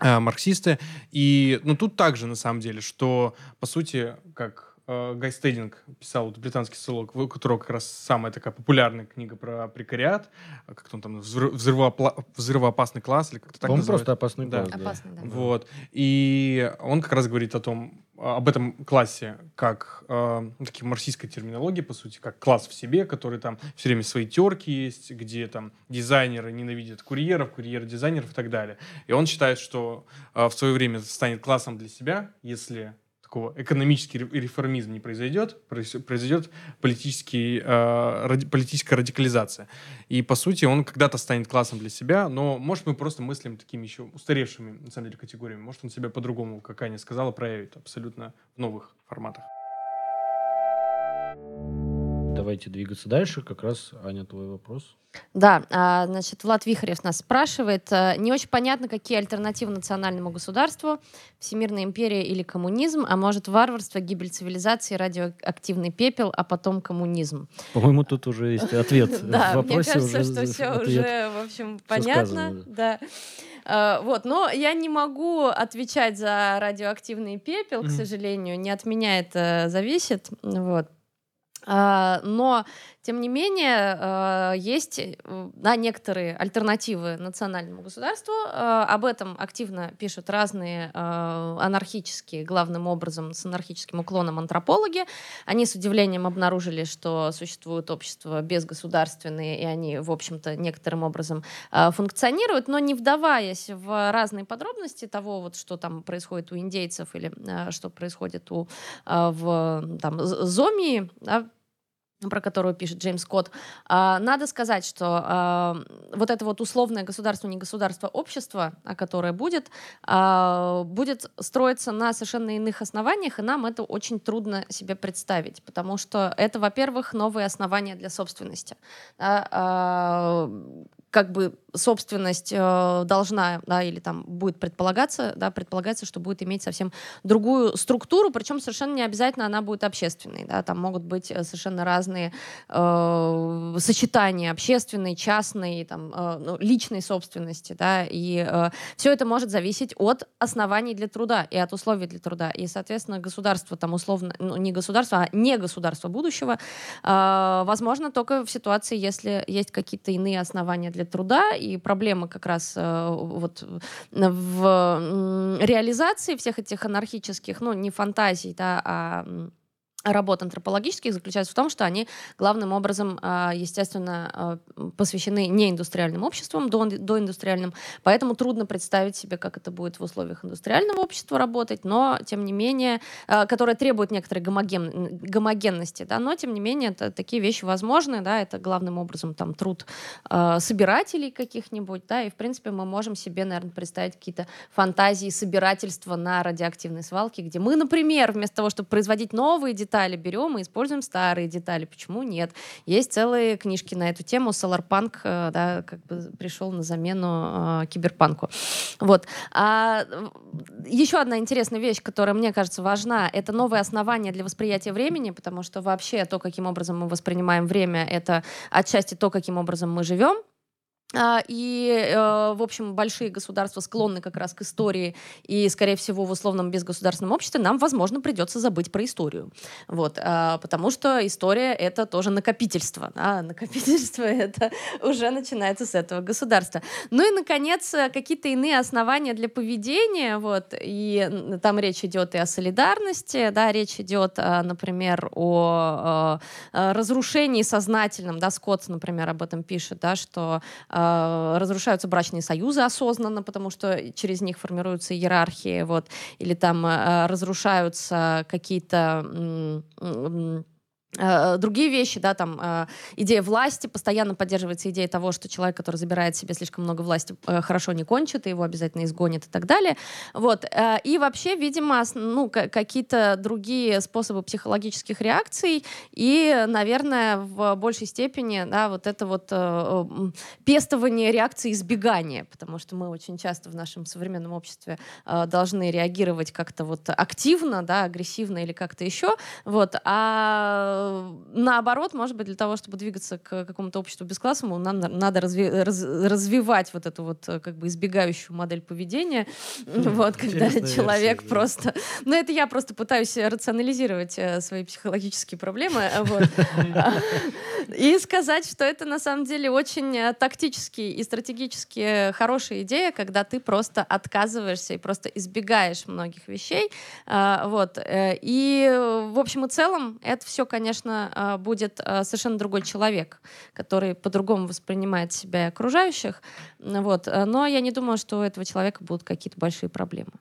э, марксисты. И, ну, тут также, на самом деле, что, по сути, как Э, Гай Стейдинг писал, вот, британский социолог, у которого как раз самая такая популярная книга про прекариат, а как он там, взрывоопла- взрывоопасный класс, или как-то так Он просто опасный да. класс. Да. Опасный, да. Вот. И он как раз говорит о том, об этом классе, как э, такие марксистской терминологии, по сути, как класс в себе, который там все время свои терки есть, где там дизайнеры ненавидят курьеров, курьеры дизайнеров и так далее. И он считает, что э, в свое время станет классом для себя, если такого экономический реформизм не произойдет, произойдет политический, э, ради, политическая радикализация. И, по сути, он когда-то станет классом для себя, но, может, мы просто мыслим такими еще устаревшими, на самом деле, категориями. Может, он себя по-другому, как Аня сказала, проявит абсолютно в новых форматах. Давайте двигаться дальше. Как раз, Аня, твой вопрос. Да, а, значит, Влад Вихарев нас спрашивает. Э, не очень понятно, какие альтернативы национальному государству, всемирная империя или коммунизм, а может варварство, гибель цивилизации, радиоактивный пепел, а потом коммунизм. По-моему, тут уже есть ответ. Да, мне кажется, что все уже, в общем, понятно. Да. Uh, вот, но я не могу отвечать за радиоактивный пепел, к сожалению, не от меня это зависит, вот. Uh, но тем не менее, э, есть э, да, некоторые альтернативы национальному государству. Э, об этом активно пишут разные анархические, главным образом с анархическим уклоном антропологи. Они с удивлением обнаружили, что существуют общества безгосударственные, и они, в общем-то, некоторым образом функционируют, но не вдаваясь в разные подробности того, вот, что там происходит у индейцев или что происходит у, в там, Зомии, да, про которую пишет Джеймс Скотт, а, надо сказать, что а, вот это вот условное государство, не государство, общество, которое будет, а, будет строиться на совершенно иных основаниях, и нам это очень трудно себе представить, потому что это, во-первых, новые основания для собственности как бы собственность э, должна, да, или там будет предполагаться, да, предполагается, что будет иметь совсем другую структуру, причем совершенно не обязательно она будет общественной, да, там могут быть э, совершенно разные э, сочетания общественной, частной, там, э, ну, личной собственности, да, и э, все это может зависеть от оснований для труда и от условий для труда, и, соответственно, государство там условно, ну, не государство, а не государство будущего, э, возможно только в ситуации, если есть какие-то иные основания для потребителя труда, и проблема как раз э, вот в реализации всех этих анархических, ну, не фантазий, да, а работ антропологических заключается в том, что они главным образом, а, естественно, а, посвящены не индустриальным обществам, доиндустриальным, поэтому трудно представить себе, как это будет в условиях индустриального общества работать, но, тем не менее, а, которое требует некоторой гомоген, гомогенности, да, но, тем не менее, это, такие вещи возможны, да, это главным образом там труд собирателей каких-нибудь, да, и, в принципе, мы можем себе, наверное, представить какие-то фантазии собирательства на радиоактивной свалке, где мы, например, вместо того, чтобы производить новые детали, детали берем и используем старые детали. Почему нет? Есть целые книжки на эту тему. Соларпанк э, да, как бы пришел на замену э, киберпанку. Вот. А, еще одна интересная вещь, которая мне кажется важна, это новые основания для восприятия времени, потому что вообще то, каким образом мы воспринимаем время, это отчасти то, каким образом мы живем. А, и, э, в общем, большие государства склонны как раз к истории, и, скорее всего, в условном безгосударственном обществе нам, возможно, придется забыть про историю. Вот, а, потому что история — это тоже накопительство. Да? Накопительство — это уже начинается с этого государства. Ну и, наконец, какие-то иные основания для поведения. Вот, и там речь идет и о солидарности, да, речь идет, а, например, о разрушении сознательном. Да, Скотт, например, об этом пишет, да, что а, разрушаются брачные союзы осознанно, потому что через них формируются иерархии, вот, или там а, разрушаются какие-то другие вещи, да, там э, идея власти, постоянно поддерживается идея того, что человек, который забирает себе слишком много власти, э, хорошо не кончит, и его обязательно изгонят и так далее. Вот. И вообще, видимо, ну, какие-то другие способы психологических реакций и, наверное, в большей степени, да, вот это вот пестование реакции избегания, потому что мы очень часто в нашем современном обществе должны реагировать как-то вот активно, да, агрессивно или как-то еще, вот, а наоборот, может быть, для того, чтобы двигаться к какому-то обществу бесклассовому, нам надо разви- раз- развивать вот эту вот э, как бы избегающую модель поведения, вот, когда человек просто... Ну, это я просто пытаюсь рационализировать э, свои психологические проблемы, э. И сказать, что это на самом деле очень тактически и стратегически хорошая идея, когда ты просто отказываешься и просто избегаешь многих вещей, вот. И в общем и целом это все, конечно, будет а, совершенно другой человек, который по-другому воспринимает себя и окружающих. Вот. Но я не думаю, что у этого человека будут какие-то большие проблемы.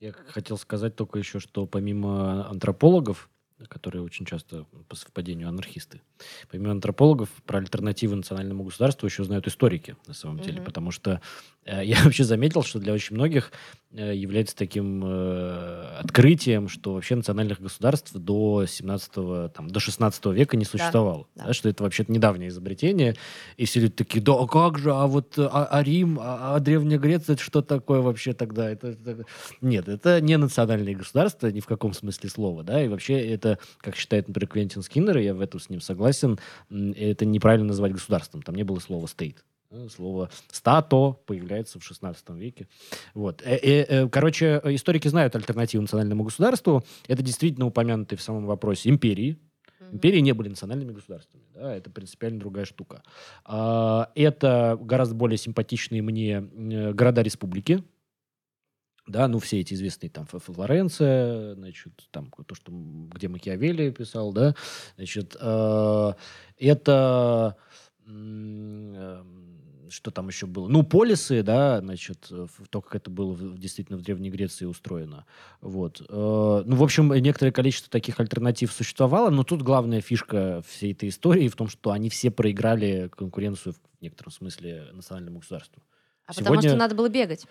Я хотел сказать только еще, что помимо антропологов, которые очень часто по совпадению анархисты. Помимо антропологов, про альтернативы национальному государству еще знают историки, на самом деле, mm-hmm. потому что я вообще заметил, что для очень многих э, является таким э, открытием, что вообще национальных государств до 17 там, до 16 века не существовало. Да, да. Да, что это вообще недавнее изобретение. И все люди такие, да, а как же, а вот а, а Рим, а, а Древняя Греция, это что такое вообще тогда? Это, это... Нет, это не национальные государства ни в каком смысле слова, да, и вообще это, как считает, например, Квентин Скиннер, и я в этом с ним согласен, это неправильно называть государством. Там не было слова state. Слово «стато» появляется в 16 веке. Вот. Э, э, э, короче, историки знают альтернативу национальному государству. Это действительно упомянутый в самом вопросе империи. Империи не были национальными государствами. Да, это принципиально другая штука. А, это гораздо более симпатичные мне города-республики, да, ну, все эти известные там Флоренция, значит, там то, что, где Макиавелли писал, да, значит, э, это э, что там еще было? Ну, полисы, да, значит, то, как это было действительно в Древней Греции устроено. Вот. Э, ну, в общем, некоторое количество таких альтернатив существовало, но тут главная фишка всей этой истории в том, что они все проиграли конкуренцию в некотором смысле национальному государству. А сегодня... потому что надо было бегать.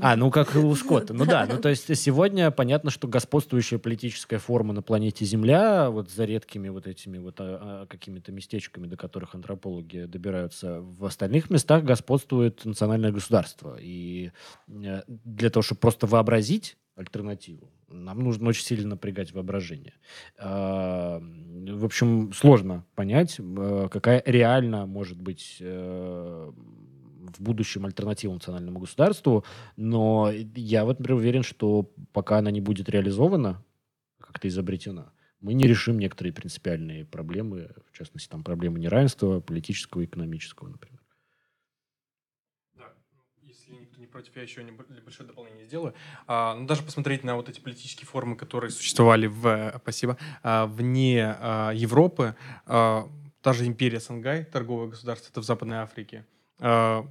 А, ну как у Скотта. Ну да, ну то есть сегодня понятно, что господствующая политическая форма на планете Земля, вот за редкими вот этими вот а, а, какими-то местечками, до которых антропологи добираются, в остальных местах господствует национальное государство. И э, для того, чтобы просто вообразить альтернативу, нам нужно очень сильно напрягать воображение. А, в общем, сложно понять, э, какая реально может быть э, в будущем альтернативу национальному государству, но я вот, например, уверен, что пока она не будет реализована, как-то изобретена, мы не решим некоторые принципиальные проблемы, в частности, там проблемы неравенства политического и экономического, например. если никто не против, я еще небольшое дополнение сделаю. А, ну, даже посмотреть на вот эти политические формы, которые существовали в, спасибо, а, вне а, Европы. А, та же империя Сангай, торговое государство, это в Западной Африке. А,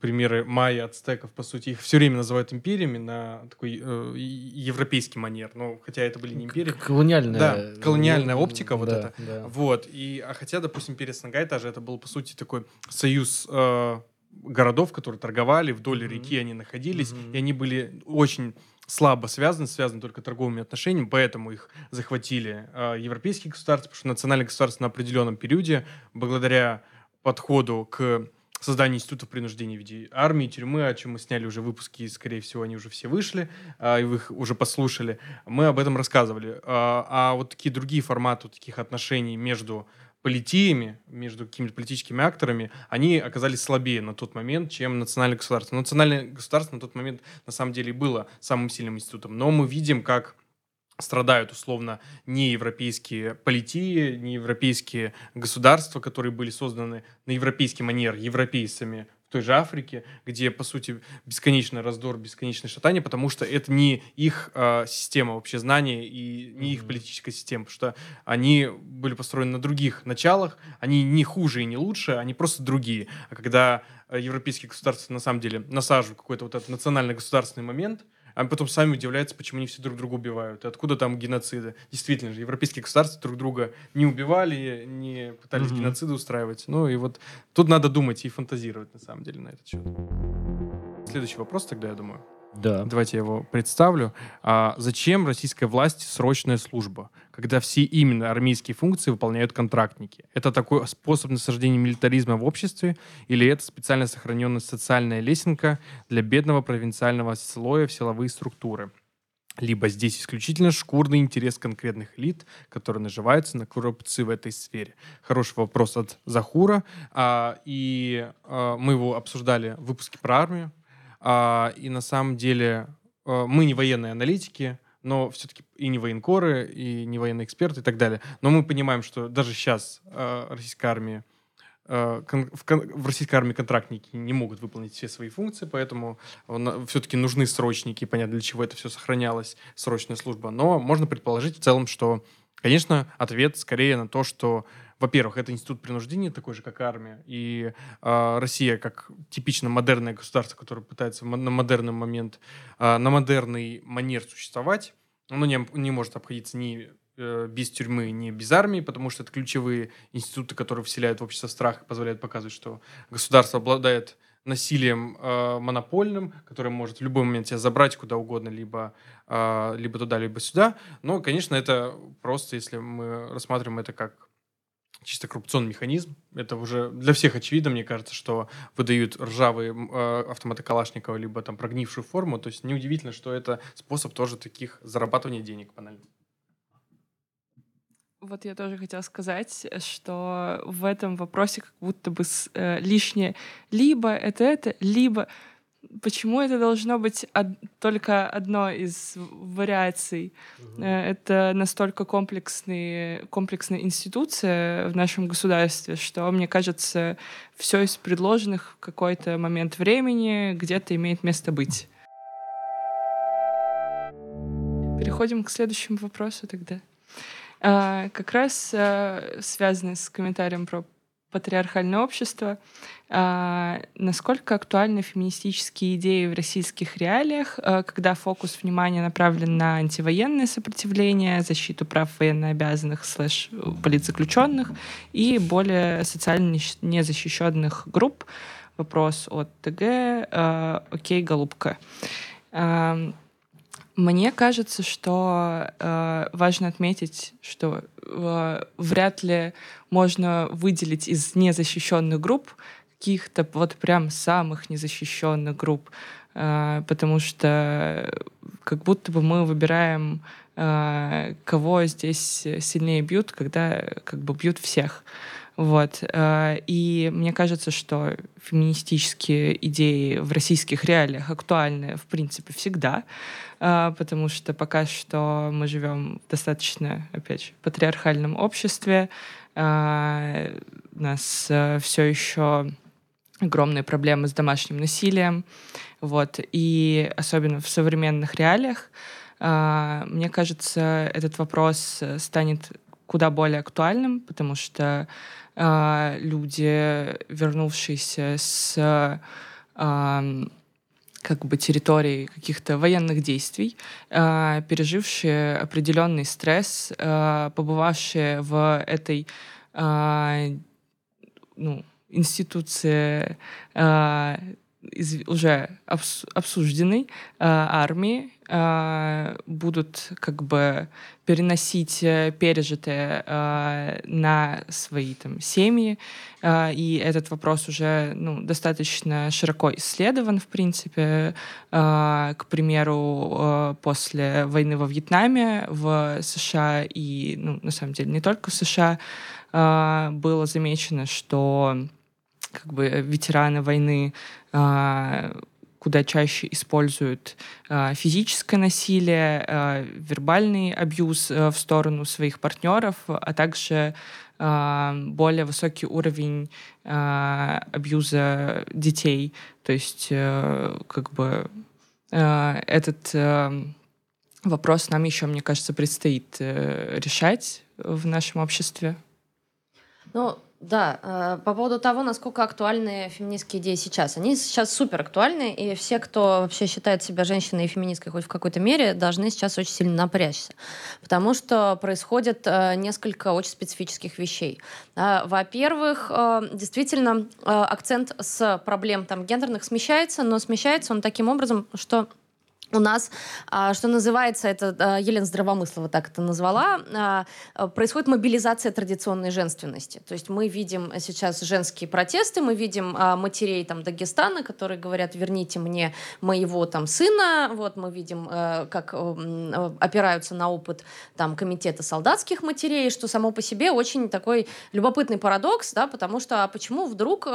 примеры майя, ацтеков, по сути, их все время называют империями на такой э, европейский манер, но хотя это были не империи. Колониальная. Да, колониальная оптика вот да, это. да. Вот, и, а хотя, допустим, империя Сангай тоже это был, по сути, такой союз э, городов, которые торговали, вдоль Мгм. реки они находились, Мгм. и они были очень слабо связаны, связаны только торговыми отношениями, поэтому их захватили э, европейские государства, потому что национальные государства на определенном периоде, благодаря подходу к созданию институтов принуждения в виде армии, тюрьмы, о чем мы сняли уже выпуски, и, скорее всего, они уже все вышли, а, и вы их уже послушали, мы об этом рассказывали. А, а вот такие другие форматы таких отношений между политиями, между какими-то политическими акторами, они оказались слабее на тот момент, чем национальное государство. Национальное государство на тот момент на самом деле было самым сильным институтом. Но мы видим, как страдают условно неевропейские политии, неевропейские государства, которые были созданы на европейский манер европейцами в той же Африке, где, по сути, бесконечный раздор, бесконечное шатание, потому что это не их э, система вообще знания и не их политическая система, потому что они были построены на других началах, они не хуже и не лучше, они просто другие. А когда э, европейские государства на самом деле насаживают какой-то вот этот национально-государственный момент, а потом сами удивляются, почему они все друг друга убивают. И откуда там геноциды? Действительно же, европейские государства друг друга не убивали, не пытались Мгм. геноциды устраивать. Ну и вот тут надо думать и фантазировать на самом деле на этот счет. Следующий вопрос тогда, я думаю. Да. Давайте я его представлю. А, зачем российской власти срочная служба, когда все именно армейские функции выполняют контрактники? Это такой способ насаждения милитаризма в обществе или это специально сохраненная социальная лесенка для бедного провинциального слоя в силовые структуры? Либо здесь исключительно шкурный интерес конкретных элит, которые наживаются на коррупции в этой сфере. Хороший вопрос от Захура. А, и а, мы его обсуждали в выпуске про армию. А, и на самом деле э, мы не военные аналитики, но все-таки и не военкоры, и не военные эксперты и так далее. Но мы понимаем, что даже сейчас э, российская армия в российской армии контрактники не могут выполнить все свои функции, поэтому все-таки нужны срочники, понятно, для чего это все сохранялось, срочная служба. Но можно предположить в целом, что, конечно, ответ скорее на то, что, во-первых, это институт принуждения, такой же, как армия, и а, Россия, как типично модерное государство, которое пытается на модерный момент, а, на модерный манер существовать, оно не, не может обходиться ни э, без тюрьмы, ни без армии, потому что это ключевые институты, которые вселяют в общество страх и позволяют показывать, что государство обладает насилием э, монопольным, которое может в любой момент тебя забрать куда угодно, либо, э, либо туда, либо сюда. Но, конечно, это просто, если мы рассматриваем это как чисто коррупционный механизм. Это уже для всех очевидно, мне кажется, что выдают ржавые э, автоматы Калашникова, либо там прогнившую форму. То есть неудивительно, что это способ тоже таких зарабатывания денег банально. Вот я тоже хотела сказать, что в этом вопросе как будто бы с- э, лишнее либо это это, либо почему это должно быть од- только одно из вариаций. Э, Это настолько комплексный, комплексная институция в нашем государстве, что, мне кажется, все из предложенных в какой-то момент времени где-то имеет место быть. Переходим к следующему вопросу тогда. А, как раз а, связанный с комментарием про патриархальное общество, а, насколько актуальны феминистические идеи в российских реалиях, а, когда фокус внимания направлен на антивоенное сопротивление, защиту прав военнообязанных слэш политзаключенных и более социально незащищенных групп. Вопрос от ТГ. а, Окей, голубка. Ам, мне кажется, что э, важно отметить, что э, вряд ли можно выделить из незащищенных групп каких-то вот прям самых незащищенных групп, э, потому что как будто бы мы выбираем, э, кого здесь сильнее бьют, когда как бы бьют всех. Вот. Э, и мне кажется, что феминистические идеи в российских реалиях актуальны, в принципе, всегда, э, потому что пока что мы живем в достаточно, опять же, патриархальном обществе, э, у нас все еще огромные проблемы с домашним насилием, вот, и особенно в современных реалиях, мне кажется, этот вопрос станет куда более актуальным, потому что э, люди, вернувшиеся с э, как бы территории каких-то военных действий, э, пережившие определенный стресс, э, побывавшие в этой э, ну, институции э, из, уже обс, обсужденной э, армии, э, будут как бы переносить э, пережитое э, на свои там семьи, э, и этот вопрос уже ну, достаточно широко исследован, в принципе. Э, к примеру, э, после войны во Вьетнаме в США и, ну, на самом деле, не только в США э, было замечено, что как бы ветераны войны куда чаще используют э, физическое насилие, э, вербальный абьюз э, в сторону своих партнеров, а также более высокий уровень абьюза детей. То есть, э, как бы э, этот вопрос нам еще, мне кажется, предстоит решать в нашем обществе. Ну, да, э, по поводу того, насколько актуальны феминистские идеи сейчас. Они сейчас супер актуальны, и все, кто вообще считает себя женщиной и феминисткой хоть в какой-то мере, должны сейчас очень сильно напрячься. Потому что происходит э, несколько очень специфических вещей. Во-первых, э, действительно, акцент с проблем там, гендерных смещается, но смещается он таким образом, что у нас, а, что называется, это а, Елена Здравомыслова так это назвала, а, происходит мобилизация традиционной женственности. То есть мы видим сейчас женские протесты, мы видим матерей там Дагестана, которые говорят, верните мне моего там сына, вот мы видим, как опираются на опыт там комитета солдатских матерей, что само по себе очень такой любопытный парадокс, да, потому что почему вдруг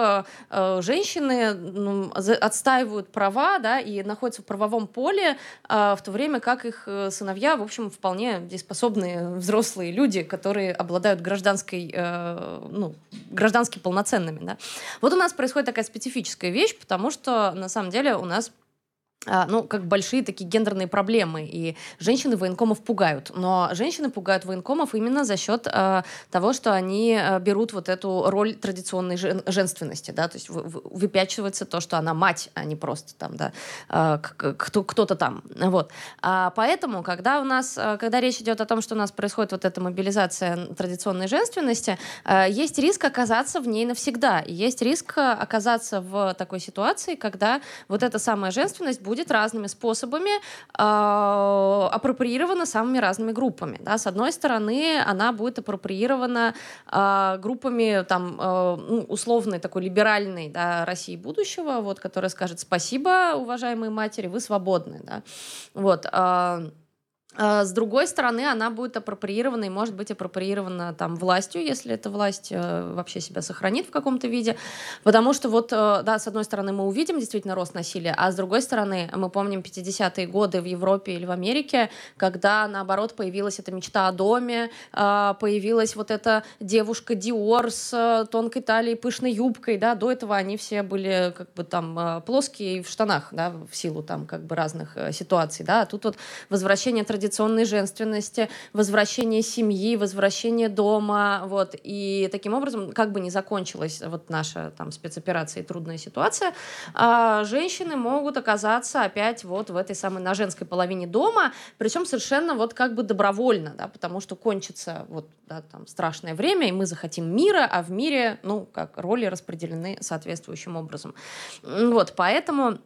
женщины ну, отстаивают права, да, и находятся в правовом поле, а, в то время как их э, сыновья, в общем, вполне дееспособные взрослые люди, которые обладают гражданской, э, ну, граждански полноценными. Да? Вот у нас происходит такая специфическая вещь, потому что на самом деле у нас ну, как большие такие гендерные проблемы, и женщины военкомов пугают. Но женщины пугают военкомов именно за счет э, того, что они э, берут вот эту роль традиционной жен женственности, да, то есть выпячивается то, что она мать, а не просто там, да, э, кто, кто-то там, вот. А поэтому, когда у нас, когда речь идет о том, что у нас происходит вот эта мобилизация традиционной женственности, э, есть риск оказаться в ней навсегда, и есть риск оказаться в такой ситуации, когда вот эта самая женственность будет разными способами э, апроприирована самыми разными группами. Да? С одной стороны, она будет апроприирована э, группами там, э, условной такой либеральной да, России будущего, вот, которая скажет спасибо, уважаемые матери, вы свободны. Да? Вот, э, с другой стороны, она будет апроприирована и может быть апроприирована там властью, если эта власть э, вообще себя сохранит в каком-то виде. Потому что вот, э, да, с одной стороны, мы увидим действительно рост насилия, а с другой стороны, мы помним 50-е годы в Европе или в Америке, когда, наоборот, появилась эта мечта о доме, э, появилась вот эта девушка Диор с э, тонкой талией, пышной юбкой, да, до этого они все были как бы там плоские в штанах, да, в силу там как бы разных ситуаций, да, а тут вот возвращение традиционной женственности, возвращение семьи, возвращение дома, вот, и таким образом, как бы ни закончилась вот наша там спецоперация и трудная ситуация, а, женщины могут оказаться опять вот в этой самой на женской половине дома, причем совершенно вот как бы добровольно, да, потому что кончится вот да, там страшное время, и мы захотим мира, а в мире, ну, как роли распределены соответствующим образом. Вот, поэтому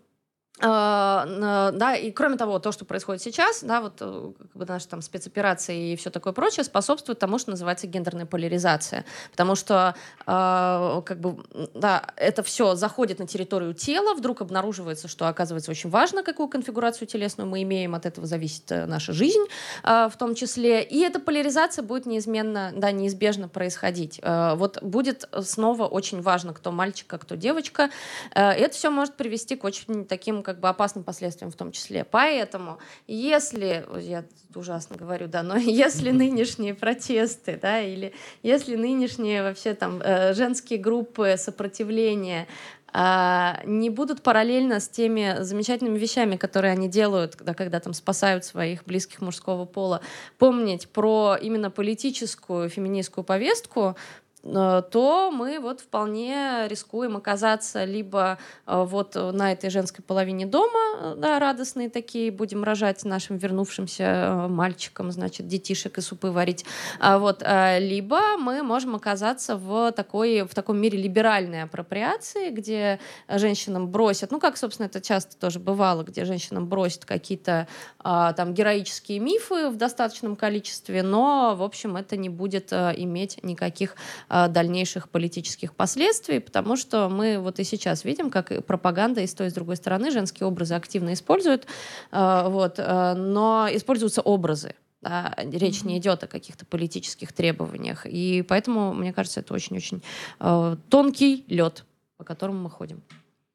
да, и кроме того, то, что происходит сейчас, да, вот э, как бы наши там спецоперации и все такое прочее, способствует тому, что называется гендерная поляризация, потому что э, как бы, да, это все заходит на территорию тела, вдруг обнаруживается, что оказывается очень важно, какую конфигурацию телесную мы имеем, от этого зависит э, наша жизнь э, в том числе, и эта поляризация будет неизменно, да, неизбежно происходить. Э, вот будет снова очень важно, кто мальчик, а кто девочка. Э, это все может привести к очень таким, как как бы опасным последствиям в том числе. Поэтому, если, я ужасно говорю, да, но если нынешние протесты, да, или если нынешние вообще там э, женские группы сопротивления а, не будут параллельно с теми замечательными вещами, которые они делают, когда, когда там спасают своих близких мужского пола, помнить про именно политическую феминистскую повестку, то мы вот вполне рискуем оказаться либо э, вот на этой женской половине дома, э, да, радостные такие, будем рожать нашим вернувшимся мальчикам, значит, детишек и супы варить, а вот, либо мы можем оказаться в, такой, в таком мире либеральной апроприации, где женщинам бросят, ну, как, собственно, это часто тоже бывало, где женщинам бросят какие-то там героические мифы в достаточном количестве, но, в общем, это не будет иметь никаких а, дальнейших политических последствий, потому что мы вот и сейчас видим, как пропаганда и с той, и с другой стороны женские образы активно используют, а, вот, а, но используются образы. Да, речь mm-hmm. не идет о каких-то политических требованиях. И поэтому, мне кажется, это очень-очень э, тонкий лед, по которому мы ходим.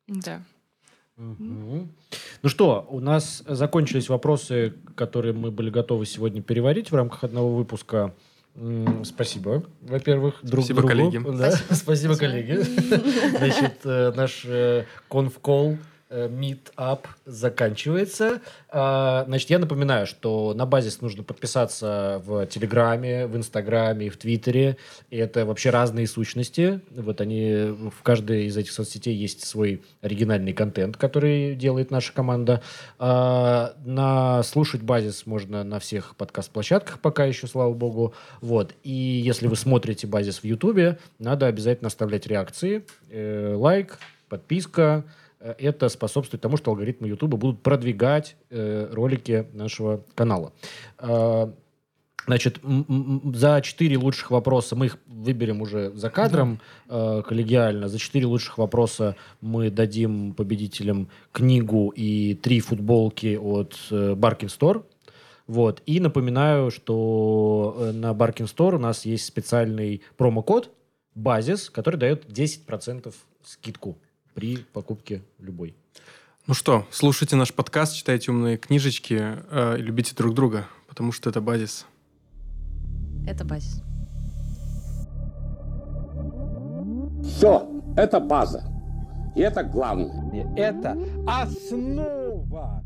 Да. Угу. Ну что, у нас закончились вопросы, которые мы были готовы сегодня переварить в рамках одного выпуска. Спасибо, во-первых, друг Спасибо, другу. коллеги. Да. Спасибо, Спасибо коллеги. Значит, э, наш э, конфкол Meetup заканчивается. А, значит, я напоминаю, что на базис нужно подписаться в Телеграме, в Инстаграме, в Твиттере. Это вообще разные сущности. Вот они, в каждой из этих соцсетей есть свой оригинальный контент, который делает наша команда. А, на слушать базис можно на всех подкаст-площадках пока еще, слава богу. Вот. И если вы смотрите базис в Ютубе, надо обязательно оставлять реакции. Э, лайк, подписка, Э, это способствует тому, что алгоритмы YouTube будут продвигать э, ролики нашего канала. Э, значит, за четыре лучших вопроса мы их выберем уже за кадром э, коллегиально. За четыре лучших вопроса мы дадим победителям книгу и три футболки от э, Barkin Store. Вот. И напоминаю, что э, на Barkin Store у нас есть специальный промокод Базис, который дает 10% скидку при покупке любой. Ну что, слушайте наш подкаст, читайте умные книжечки, э, любите друг друга, потому что это базис. Это базис. Все, это база. И это главное. Это основа